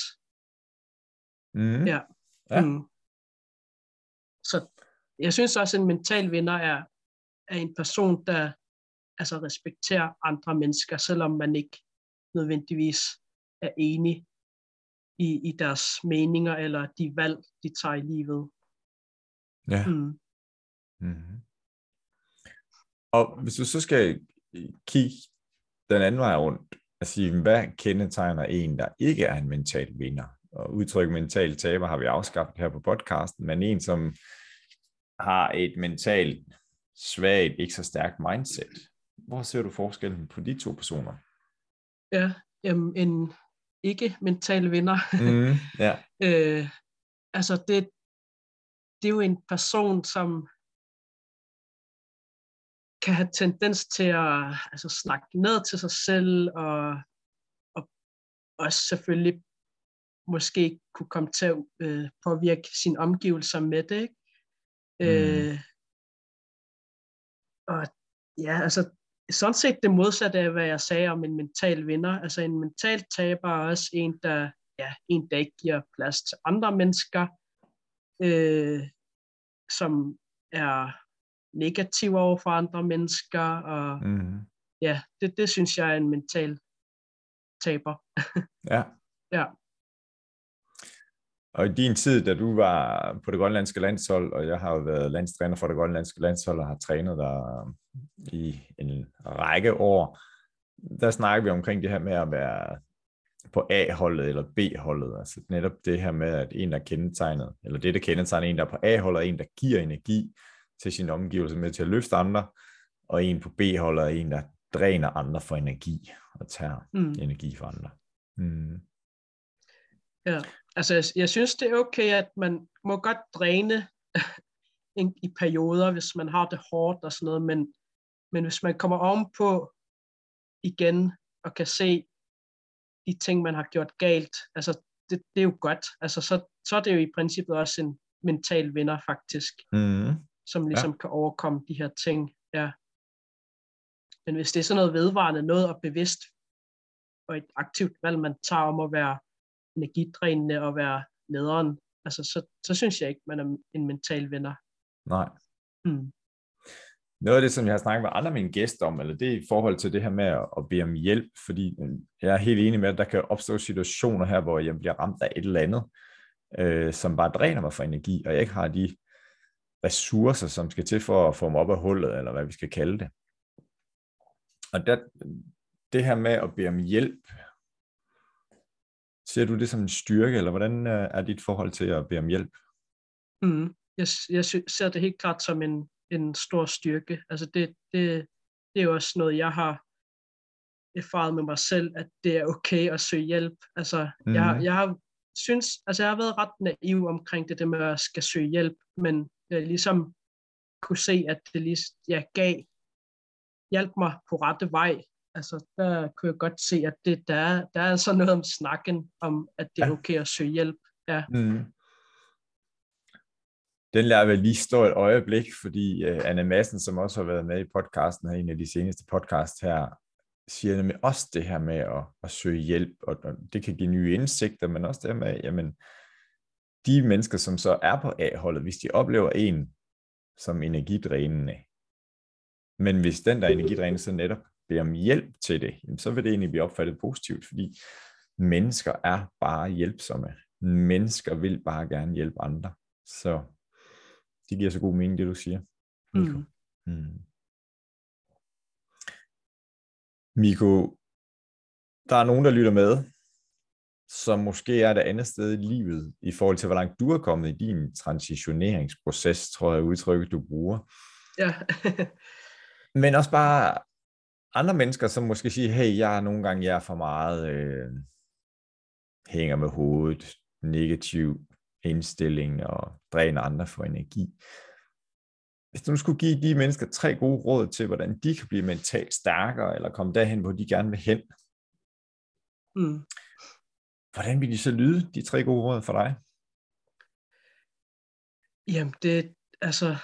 S2: Mm.
S3: Ja. ja. Mm. Så jeg synes også, at en mental vinder er, er en person, der altså respekterer andre mennesker, selvom man ikke nødvendigvis er enig i, i deres meninger eller de valg, de tager i livet.
S2: Ja. Mm. Mm-hmm. Og hvis du så skal kigge den anden vej rundt og sige, hvad kendetegner en, der ikke er en mental vinder? Og udtrykke mental taber har vi afskaffet her på podcasten, men en, som har et mentalt svagt, ikke så stærkt mindset. Hvor ser du forskellen på de to personer?
S3: Ja, jamen, en ikke mental vinder.
S2: Mm, ja. *laughs*
S3: øh, altså det, det er jo en person, som kan have tendens til at altså, snakke ned til sig selv, og, og også selvfølgelig måske kunne komme til at øh, påvirke sine omgivelser med det. Ikke? Mm. Øh, og ja, altså sådan set det modsatte af, hvad jeg sagde om en mental vinder. Altså en mental taber er også en, der, ja, en, der ikke giver plads til andre mennesker, øh, som er negativ over for andre mennesker, og mm. ja, det, det synes jeg er en mental taber. *laughs*
S2: ja.
S3: ja.
S2: Og i din tid, da du var på det grønlandske landshold, og jeg har jo været landstræner for det grønlandske landshold og har trænet der i en række år, der snakker vi omkring det her med at være på A-holdet eller B-holdet. Altså netop det her med, at en, der kendetegnet, eller det, der kendetegner en, der er på A-holdet, er en, der giver energi til sin omgivelse med til at løfte andre, og en på B-holdet er en, der dræner andre for energi og tager mm. energi fra andre. Mm.
S3: Ja, altså jeg, jeg synes, det er okay, at man må godt dræne *laughs* i perioder, hvis man har det hårdt og sådan noget, men, men hvis man kommer ovenpå igen og kan se de ting, man har gjort galt, altså det, det er jo godt. Altså så, så er det jo i princippet også en mental vinder faktisk,
S2: mm.
S3: som ligesom ja. kan overkomme de her ting. Ja. Men hvis det er sådan noget vedvarende, noget og bevidst, og et aktivt valg, man tager om at være energidrænende og være nederen, altså, så, så synes jeg ikke, man er en mental vinder.
S2: Nej.
S3: Mm.
S2: Noget af det, som jeg har snakket med andre af mine gæster om, eller det er i forhold til det her med at, at bede om hjælp, fordi øh, jeg er helt enig med, at der kan opstå situationer her, hvor jeg bliver ramt af et eller andet, øh, som bare dræner mig for energi, og jeg ikke har de ressourcer, som skal til for at få mig op af hullet, eller hvad vi skal kalde det. Og der, det her med at bede om hjælp, Ser du det som en styrke, eller hvordan øh, er dit forhold til at bede om hjælp?
S3: Mm, jeg, jeg ser det helt klart som en, en stor styrke. Altså det, det, det er jo også noget, jeg har erfaret med mig selv, at det er okay at søge hjælp. Altså, mm. jeg, jeg har synes, altså jeg har været ret naiv omkring det, det med at skal søge hjælp, men jeg ligesom kunne se, at det lige, jeg gav, hjælp mig på rette vej, altså, der kunne jeg godt se, at det, der, er, der er altså noget om snakken, om at det er okay at søge hjælp. Ja.
S2: Mm. Den lader vi lige stå et øjeblik, fordi uh, Anna Madsen, som også har været med i podcasten her, en af de seneste podcast her, siger nemlig også det her med at, at søge hjælp, og, og det kan give nye indsigter, men også det her med, jamen, de mennesker, som så er på A-holdet, hvis de oplever en som energidrænende, men hvis den der energidrænende så netop beder om hjælp til det, så vil det egentlig blive opfattet positivt, fordi mennesker er bare hjælpsomme. Mennesker vil bare gerne hjælpe andre. Så det giver så god mening, det du siger, Miko. Mm. Mm. Miko, der er nogen, der lytter med, som måske er det andet sted i livet, i forhold til, hvor langt du er kommet i din transitioneringsproces, tror jeg udtrykket, du bruger.
S3: Ja.
S2: Men også bare andre mennesker, som måske siger, hey, jeg er nogle gange jeg er for meget, øh, hænger med hovedet, negativ indstilling og dræner andre for energi. Hvis du nu skulle give de mennesker tre gode råd til, hvordan de kan blive mentalt stærkere, eller komme derhen, hvor de gerne vil hen, mm. hvordan vil de så lyde, de tre gode råd for dig?
S3: Jamen, det, altså,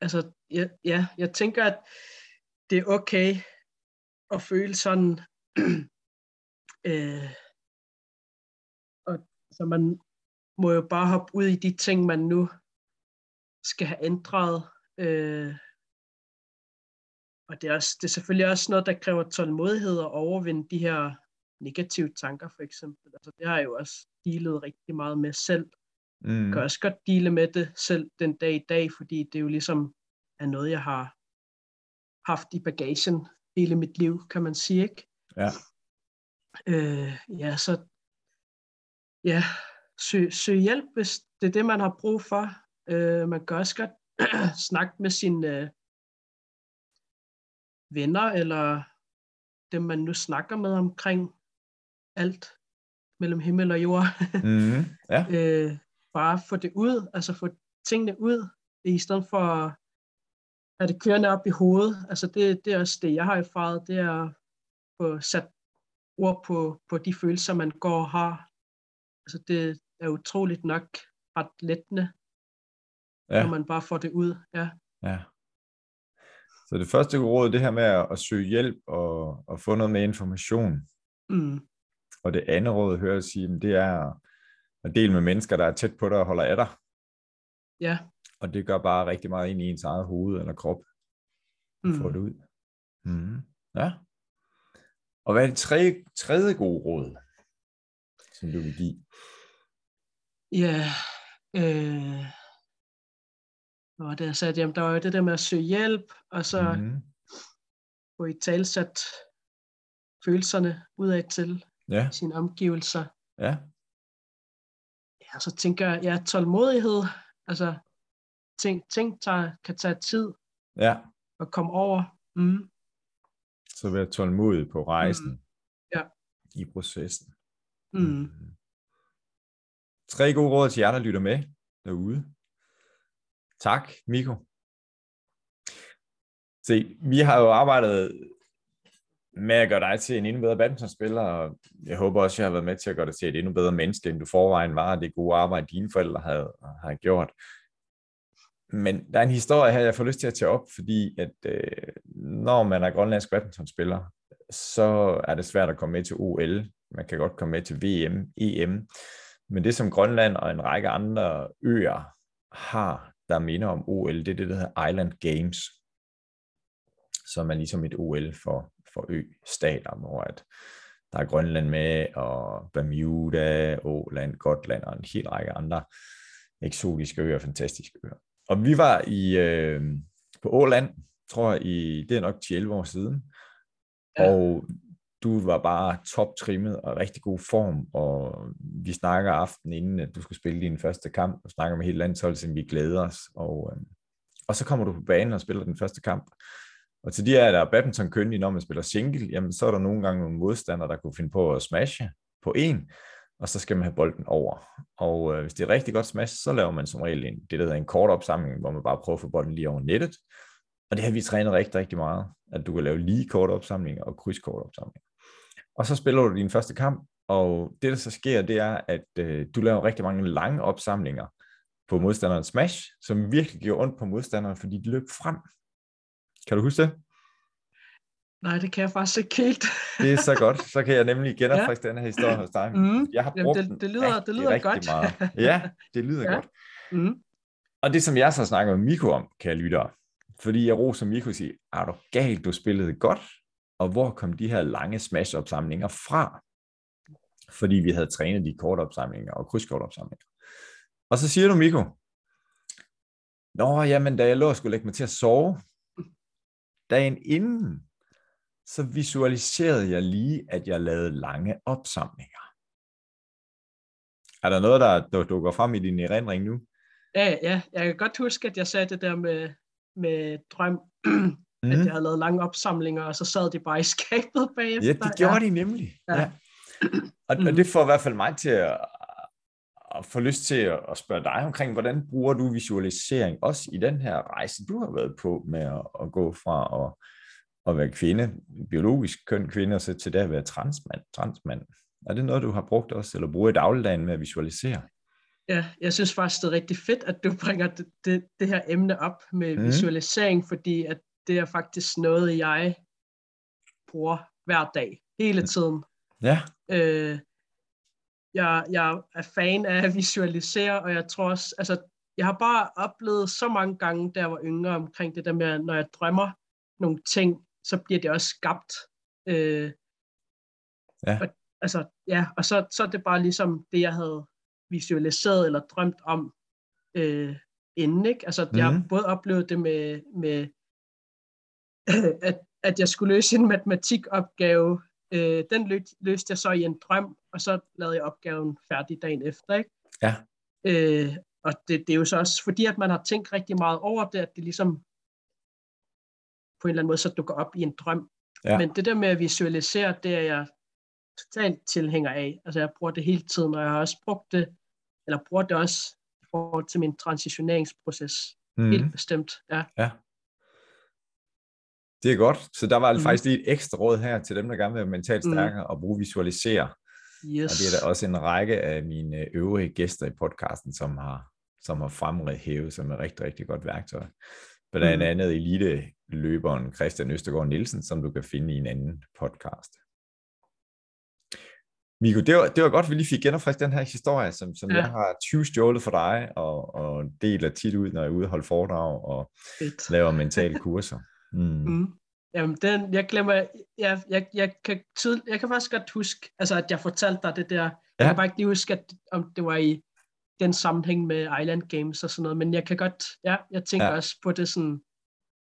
S3: altså, ja, ja, jeg tænker, at det er okay at føle sådan, *clears throat* øh, og så man må jo bare hoppe ud i de ting, man nu skal have ændret. Øh, og det er, også, det er selvfølgelig også noget, der kræver tålmodighed at overvinde de her negative tanker, for eksempel. Altså, det har jeg jo også dealet rigtig meget med selv. Mm. Jeg kan også godt dele med det selv den dag i dag, fordi det jo ligesom er noget, jeg har haft i bagagen hele mit liv, kan man sige, ikke?
S2: Ja.
S3: Øh, ja, så ja, søg, søg hjælp, hvis det er det, man har brug for. Øh, man kan også godt *clears throat* snakke med sine øh, venner, eller dem, man nu snakker med omkring alt mellem himmel og jord. *laughs*
S2: mm, ja.
S3: øh, bare få det ud, altså få tingene ud, i stedet for at have det kørende op i hovedet. Altså det, det er også det, jeg har erfaret, det er at få sat ord på, på de følelser, man går og har. Altså det er utroligt nok ret lettende, ja. når man bare får det ud. Ja.
S2: ja. Så det første råd, det her med at, at søge hjælp og, og få noget med information. Mm. Og det andet råd, hører jeg sige, det er at dele med mennesker, der er tæt på dig og holder af dig.
S3: Ja.
S2: Og det gør bare rigtig meget ind i ens eget hoved eller krop. Mm. Få det ud. Mm. Ja. Og hvad er det tredje, tredje gode råd, som du vil give?
S3: Ja, øh, og det jeg sagde, jamen, der var jo det der med at søge hjælp, og så mm. få i talsat følelserne udad til
S2: ja.
S3: sine omgivelser.
S2: Ja.
S3: Ja, så tænker jeg, ja, tålmodighed, altså ting, ting tager, kan tage tid
S2: ja.
S3: at komme over. Mm.
S2: Så være tålmodig på rejsen
S3: mm. ja.
S2: i processen.
S3: Mm. Mm.
S2: Tre gode råd til jer, der lytter med derude. Tak, Miko. Se, vi har jo arbejdet med at gøre dig til en endnu bedre badmintonspiller, og jeg håber også, at jeg har været med til at gøre dig til et endnu bedre menneske, end du forvejen var, det gode arbejde, dine forældre havde, havde gjort. Men der er en historie her, jeg får lyst til at tage op, fordi at øh, når man er grønlandsk badmintonspiller, så er det svært at komme med til OL. Man kan godt komme med til VM, EM. Men det som Grønland og en række andre øer har, der minder om OL, det er det, der hedder Island Games, som er ligesom et OL for, for ø-stater, hvor at der er Grønland med, og Bermuda, Åland, Gotland og en hel række andre eksotiske øer, fantastiske øer. Og vi var i øh, på Åland, tror jeg, i, det er nok 11 år siden, ja. og du var bare toptrimmet og rigtig god form, og vi snakker aften inden, at du skulle spille din første kamp, og snakker med hele landsholdet, så vi glæder os, og, øh, og så kommer du på banen og spiller den første kamp, og til de her, der er badminton køndige, når man spiller single, jamen så er der nogle gange nogle modstandere, der kunne finde på at smashe på en, og så skal man have bolden over. Og øh, hvis det er rigtig godt smash, så laver man som regel en, det, der hedder en kort opsamling, hvor man bare prøver at få bolden lige over nettet. Og det har vi trænet rigtig, rigtig meget, at du kan lave lige kort opsamlinger og krydskort opsamlinger. Og så spiller du din første kamp, og det der så sker, det er, at øh, du laver rigtig mange lange opsamlinger på modstanderens smash, som virkelig giver ondt på modstanderen, fordi de løb frem. Kan du huske det?
S3: Nej, det kan jeg faktisk ikke helt.
S2: det er så godt. Så kan jeg nemlig *laughs* genopfriske ja. den her historie hos dig.
S3: Mm. Jeg har brugt Jamen, det, det lyder, rigtig, det lyder godt.
S2: meget. *laughs* Ja, det lyder ja. godt.
S3: Mm.
S2: Og det, som jeg så snakker med Miko om, kan jeg lytte fordi jeg roser Miko og siger, er du galt, du spillede godt, og hvor kom de her lange smash-opsamlinger fra? Fordi vi havde trænet de kortopsamlinger og krydskortopsamlinger. Og så siger du, Miko, Nå, jamen, da jeg lå og skulle lægge mig til at sove, dagen inden, så visualiserede jeg lige, at jeg lavede lange opsamlinger. Er der noget, der, dukker frem i din erindring nu?
S3: Ja, ja, jeg kan godt huske, at jeg sagde det der med, med drøm, mm. *clears throat* at jeg havde lavet lange opsamlinger, og så sad de bare i skabet bagefter.
S2: Ja, det gjorde ja. de nemlig. Ja. Ja. Og, mm. og det får i hvert fald mig til at, at få lyst til at, at spørge dig omkring, hvordan bruger du visualisering også i den her rejse, du har været på med at, at gå fra at, at være kvinde, biologisk køn kvinde, og så til det at være transmand, transmand. Er det noget, du har brugt også, eller bruger i dagligdagen med at visualisere?
S3: Ja, jeg synes faktisk, det er rigtig fedt, at du *laughs* bringer det, det, det her emne op med mm. visualisering, fordi at det er faktisk noget, jeg bruger hver dag, hele tiden.
S2: Ja.
S3: Øh, jeg, jeg er fan af at visualisere, og jeg tror også, altså, jeg har bare oplevet så mange gange, da jeg var yngre, omkring det der med, når jeg drømmer nogle ting, så bliver det også skabt. Øh,
S2: ja.
S3: Og, altså, ja, og så, så er det bare ligesom det, jeg havde visualiseret eller drømt om øh, inden. Ikke? Altså, mm. jeg har mhm. både oplevet det med, med *clears throat* at, at jeg skulle løse en matematikopgave. Øh, den lø, løste jeg så i en drøm, og så lavede jeg opgaven færdig dagen efter. Ikke?
S2: Ja.
S3: Øh, og det, det er jo så også fordi, at man har tænkt rigtig meget over det, at det ligesom på en eller anden måde så dukker op i en drøm. Ja. Men det der med at visualisere, det er jeg totalt tilhænger af. Altså jeg bruger det hele tiden, og jeg har også brugt det, eller bruger det også i forhold til min transitioneringsproces. Mm. Helt bestemt, ja.
S2: ja. Det er godt. Så der var mm. faktisk lige et ekstra råd her til dem, der gerne vil være mentalt mhm. stærkere mm. og bruge visualisere.
S3: Yes.
S2: Og det er der også en række af mine øvrige gæster i podcasten, som har, som har fremhævet som et rigtig, rigtig godt værktøj. Blandt mm. andet elite løberen Christian Østergaard Nielsen, som du kan finde i en anden podcast. Miko, det var, det var godt, at vi lige fik genopfrisket den her historie, som, som ja. jeg har 20 stjålet for dig, og, og deler tit ud, når jeg er ude og holde foredrag og Fedt. laver mentale *laughs* kurser. Mm. Mm.
S3: Jamen, den, jeg glemmer, jeg, jeg, jeg, kan tydel, jeg kan faktisk godt huske, altså, at jeg fortalte dig det der. Jeg ja. kan bare ikke lige huske, at, om det var i den sammenhæng med Island Games og sådan noget, men jeg kan godt, ja, jeg tænker ja. også på det sådan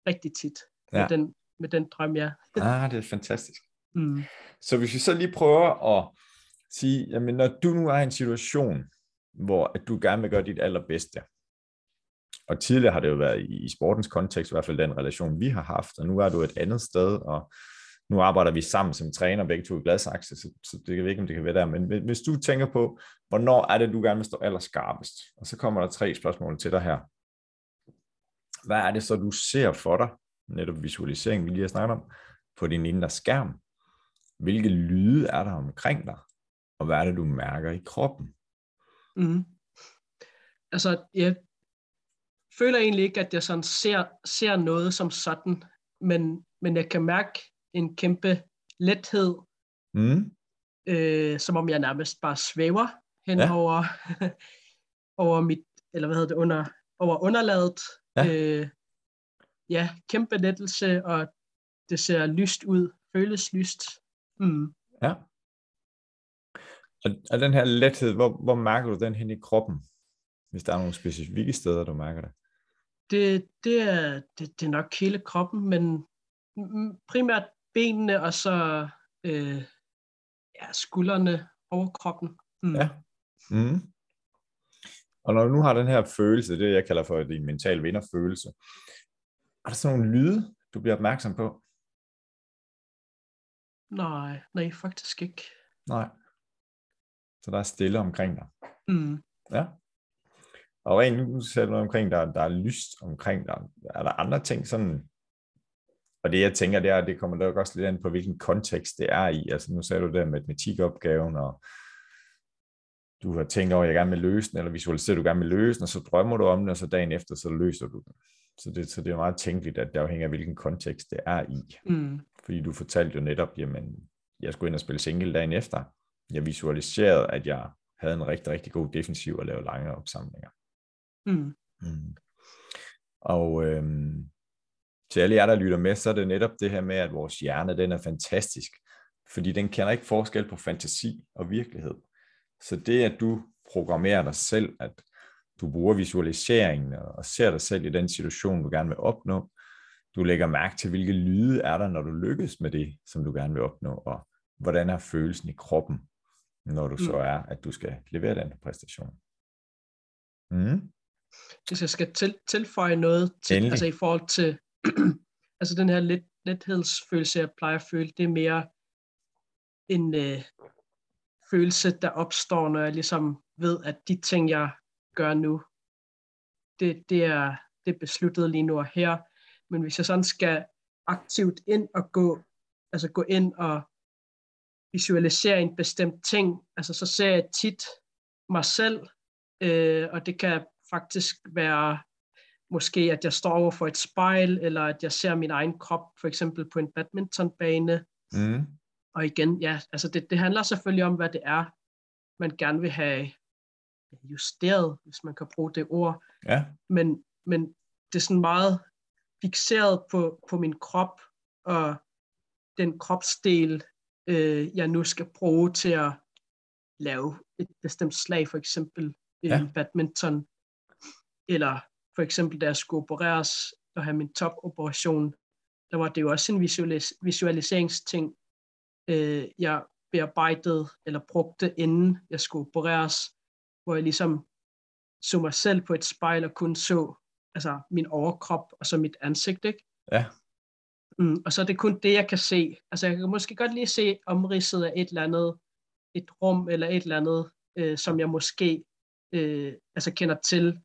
S3: rigtig tit, ja. med, den, med den drøm, ja. *laughs*
S2: ah, det er fantastisk. Mm. Så hvis vi så lige prøver at sige, jamen når du nu er i en situation, hvor at du gerne vil gøre dit allerbedste, og tidligere har det jo været i, i sportens kontekst, i hvert fald den relation, vi har haft, og nu er du et andet sted, og nu arbejder vi sammen som træner, begge to i Gladsaxe, så, så det kan ikke, om det kan være der, men hvis du tænker på, hvornår er det, du gerne vil stå allerskarpest, og så kommer der tre spørgsmål til dig her. Hvad er det så, du ser for dig, netop visualisering, vi lige har snakket om, på din indre skærm? Hvilke lyde er der omkring dig? Og hvad er det, du mærker i kroppen?
S3: Mm. Altså, jeg føler egentlig ikke, at jeg sådan ser, ser noget som sådan, men, men jeg kan mærke en kæmpe lethed, mm. øh, som om jeg nærmest bare svæver hen ja. over, *laughs* over mit, eller hvad hedder det, under, over underlaget. Ja. Øh, ja, kæmpe lettelse, og det ser lyst ud, føles lyst. Mm.
S2: Ja. Og, og den her lethed, hvor, hvor mærker du den hen i kroppen? Hvis der er nogle specifikke steder, du mærker det?
S3: Det, det, er, det, det er nok hele kroppen, men primært benene og så øh, ja, skuldrene over kroppen.
S2: Mm. Ja. Mm. Og når du nu har den her følelse, det jeg kalder for din mental vinderfølelse, er der sådan nogle lyde, du bliver opmærksom på?
S3: Nej, nej, faktisk ikke.
S2: Nej. Så der er stille omkring dig.
S3: Mm.
S2: Ja. Og rent nu ser du omkring, der, der er lyst omkring dig. Er der andre ting sådan, og det jeg tænker, det er, det kommer nok også lidt an på, hvilken kontekst det er i. Altså nu sagde du der matematikopgaven, og du har tænkt over, at jeg gerne vil løse den, eller visualiserer du gerne vil løse den, og så drømmer du om den, og så dagen efter, så løser du den. Så det, så det er meget tænkeligt, at det afhænger af, hvilken kontekst det er i.
S3: Mm.
S2: Fordi du fortalte jo netop, jamen, jeg skulle ind og spille single dagen efter. Jeg visualiserede, at jeg havde en rigtig, rigtig god defensiv og lave lange opsamlinger.
S3: Mm.
S2: Mm. Og øhm, til alle jer, der lytter med, så er det netop det her med, at vores hjerne, den er fantastisk. Fordi den kender ikke forskel på fantasi og virkelighed. Så det, at du programmerer dig selv, at du bruger visualiseringen og ser dig selv i den situation, du gerne vil opnå. Du lægger mærke til, hvilke lyde er der, når du lykkes med det, som du gerne vil opnå, og hvordan er følelsen i kroppen, når du mm. så er, at du skal levere den præstation.
S3: Mm. Hvis jeg skal til, tilføje noget til, altså i forhold til *clears throat* altså den her let, lethedsfølelse, jeg plejer at føle, det er mere en øh, følelse, der opstår, når jeg ligesom ved, at de ting, jeg gør nu, det, det, er, det er besluttet lige nu og her. Men hvis jeg sådan skal aktivt ind og gå, altså gå ind og visualisere en bestemt ting, altså så ser jeg tit mig selv, øh, og det kan faktisk være måske, at jeg står over for et spejl, eller at jeg ser min egen krop, for eksempel på en badmintonbane. Mm. Og igen, ja, altså det, det handler selvfølgelig om, hvad det er, man gerne vil have justeret, hvis man kan bruge det ord. Ja. Men, men det er sådan meget fixeret på, på min krop, og den kropsdel, øh, jeg nu skal bruge til at lave et bestemt slag, for eksempel ja. i badminton, eller for eksempel da jeg skulle opereres og have min topoperation, der var det jo også en visualis- visualiseringsting, øh, jeg bearbejdede eller brugte, inden jeg skulle opereres, hvor jeg ligesom så mig selv på et spejl og kun så altså min overkrop og så mit ansigt, ikke? Ja. Mm, og så er det kun det, jeg kan se. Altså jeg kan måske godt lige se omridset af et eller andet, et rum eller et eller andet, øh, som jeg måske øh, altså kender til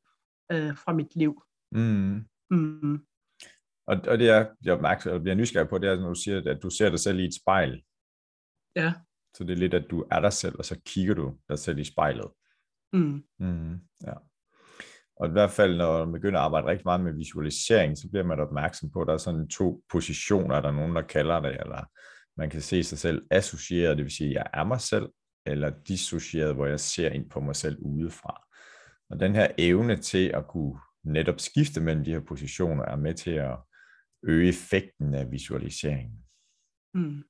S3: øh, fra mit liv. Mm.
S2: Mm. Og, og det er, jeg opmærksom, jeg bliver nysgerrig på, det er, når du siger, at du ser dig selv i et spejl. Ja. Så det er lidt, at du er dig selv, og så kigger du dig selv i spejlet. Mm. Mm, ja. Og i hvert fald, når man begynder at arbejde rigtig meget med visualisering, så bliver man opmærksom på, at der er sådan to positioner, der er nogen, der kalder det, eller man kan se sig selv associeret, det vil sige, at jeg er mig selv, eller dissocieret, hvor jeg ser ind på mig selv udefra. Og den her evne til at kunne netop skifte mellem de her positioner, er med til at øge effekten af visualiseringen. Mm.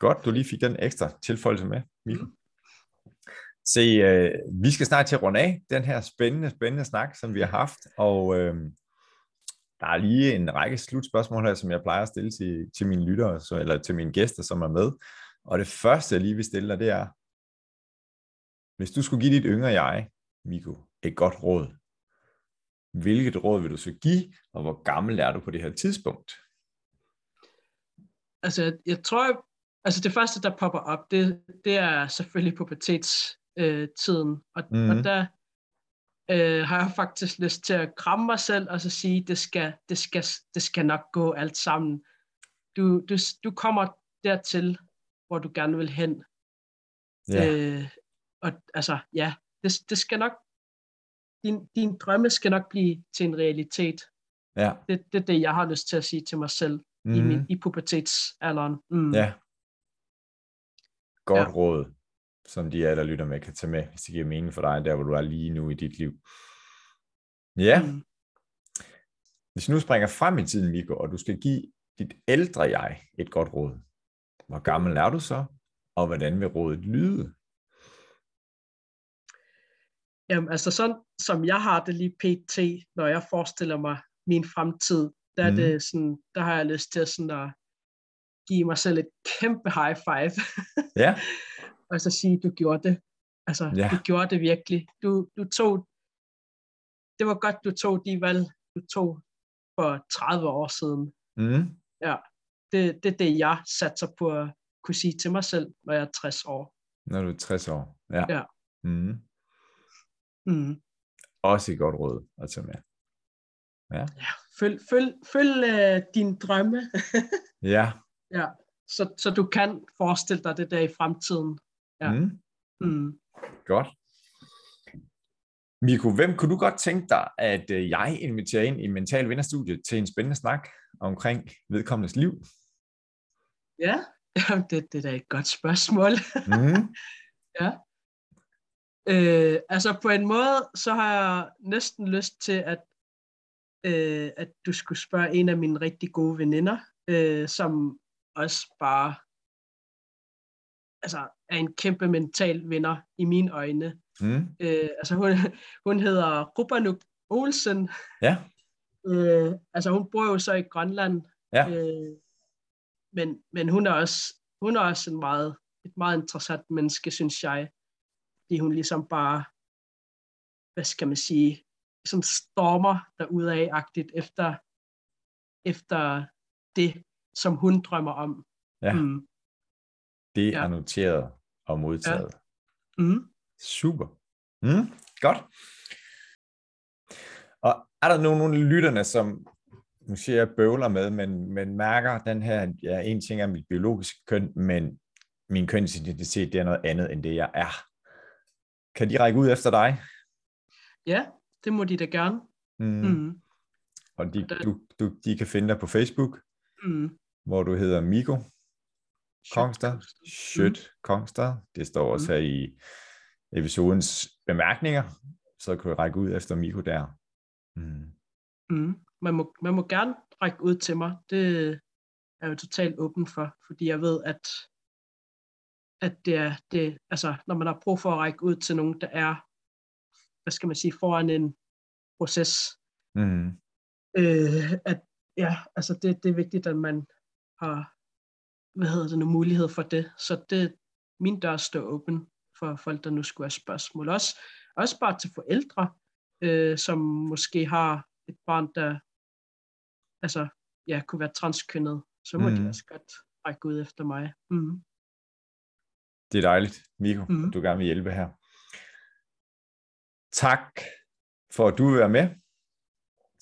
S2: Godt, du lige fik den ekstra tilføjelse med, Mikkel. Mm. Se, øh, vi skal snart til at runde af den her spændende, spændende snak, som vi har haft, og øh, der er lige en række slutspørgsmål her, som jeg plejer at stille til, til mine lyttere, så, eller til mine gæster, som er med. Og det første, jeg lige vil stille dig, det er, hvis du skulle give dit yngre jeg, Miko, et godt råd, hvilket råd vil du så give, og hvor gammel er du på det her tidspunkt?
S3: Altså, jeg, jeg tror, altså det første, der popper op, det, det er selvfølgelig pubertets øh, tiden. Og, mm. og mhm. der øh, har jeg faktisk lyst til at kramme mig selv og så sige, det skal, det skal, det skal nok gå alt sammen. Du, du, du kommer dertil, hvor du gerne vil hen. Yeah. Øh, og altså, ja, det, det skal nok, din, din drømme skal nok blive til en realitet. Ja. Det, det er det, jeg har lyst til at sige til mig selv mm. i, min, mhm. i pubertetsalderen. Mm. Ja.
S2: Godt ja. råd som de er, der lytter med, kan tage med, hvis det giver mening for dig, der hvor du er lige nu i dit liv. Ja. Mm. Hvis nu springer frem i tiden, Miko, og du skal give dit ældre jeg et godt råd, hvor gammel er du så, og hvordan vil rådet lyde?
S3: Jamen, altså sådan, som jeg har det lige pt, når jeg forestiller mig min fremtid, der, mm. er det sådan, der har jeg lyst til sådan at give mig selv et kæmpe high five. ja. *laughs* og så sige, du gjorde det. Altså, ja. du gjorde det virkelig. Du, du tog, det var godt, du tog de valg, du tog for 30 år siden. Mm. Ja, det, det er det, jeg satser på at kunne sige til mig selv, når jeg er 60 år.
S2: Når du er 60 år, ja. ja. Mm. Mm. Også et godt råd at tage med.
S3: Ja. ja følg følg, følg uh, din drømme. *laughs* ja. Ja, så, så du kan forestille dig det der i fremtiden. Ja. Mm.
S2: Mm. Godt. Miko, hvem kunne du godt tænke dig, at øh, jeg inviterer ind i Mental Vinderstudiet til en spændende snak omkring vedkommendes liv?
S3: Ja, det, det er da et godt spørgsmål. Mm. *laughs* ja. Øh, altså på en måde, så har jeg næsten lyst til, at, øh, at du skulle spørge en af mine rigtig gode veninder, øh, som også bare altså, er en kæmpe mental vinder i mine øjne. Mm. Øh, altså hun, *laughs* hun hedder Rubanuk Olsen.
S2: Ja. *laughs*
S3: Øh, altså hun bor jo så i Grønland.
S2: Ja.
S3: Øh, men, men hun er også, hun er også en meget, et meget interessant menneske, synes jeg. Fordi hun ligesom bare, hvad skal man sige, som stormer derudad-agtigt efter, efter det, som hun drømmer om.
S2: Ja. Mm. Det ja. er noteret og modtaget.
S3: Ja. Mm.
S2: Super. Mm. Godt. Og er der nogen, nogle lytterne, som nu siger jeg bøvler med, men, men mærker den her, ja, en ting er mit biologiske køn, men min kønsidentitet, det er noget andet, end det jeg er. Kan de række ud efter dig?
S3: Ja, det må de da gerne.
S2: Mm. Mm. Og de, du, du, de kan finde dig på Facebook,
S3: mm.
S2: Hvor du hedder Miko Kongstad. Shit. Kongstad. Det står også mm. her i episodens bemærkninger, så kan du række ud efter Miko der.
S3: Mm. Mm. Man, må, man må gerne række ud til mig. Det er jo totalt åben for, fordi jeg ved, at at det er, det, altså, når man har brug for at række ud til nogen, der er, hvad skal man sige, foran en proces,
S2: mm.
S3: øh, at ja, altså det, det er vigtigt, at man har, hvad hedder det nu, mulighed for det. Så det, min dør står åben for folk, der nu skulle have spørgsmål. Også, også bare til forældre, øh, som måske har et barn, der altså, ja, kunne være transkønnet, så må mm. de også godt række ud efter mig. Mm.
S2: Det er dejligt, Miko, mm. at du gerne vil hjælpe her. Tak for, at du vil være med.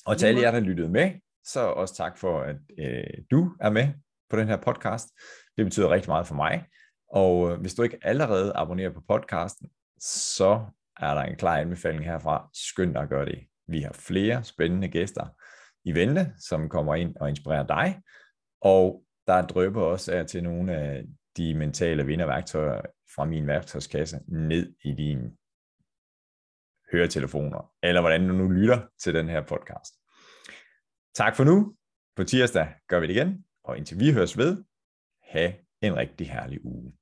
S2: Og til alle jer, der lyttede med, så også tak for, at øh, du er med på den her podcast. Det betyder rigtig meget for mig. Og øh, hvis du ikke allerede abonnerer på podcasten, så er der en klar anbefaling herfra. Skynd dig at gøre det. Vi har flere spændende gæster i vente, som kommer ind og inspirerer dig. Og der drøber også af til nogle af de mentale vinderværktøjer fra min værktøjskasse ned i dine høretelefoner, eller hvordan du nu lytter til den her podcast. Tak for nu. På tirsdag gør vi det igen, og indtil vi høres ved, have en rigtig herlig uge.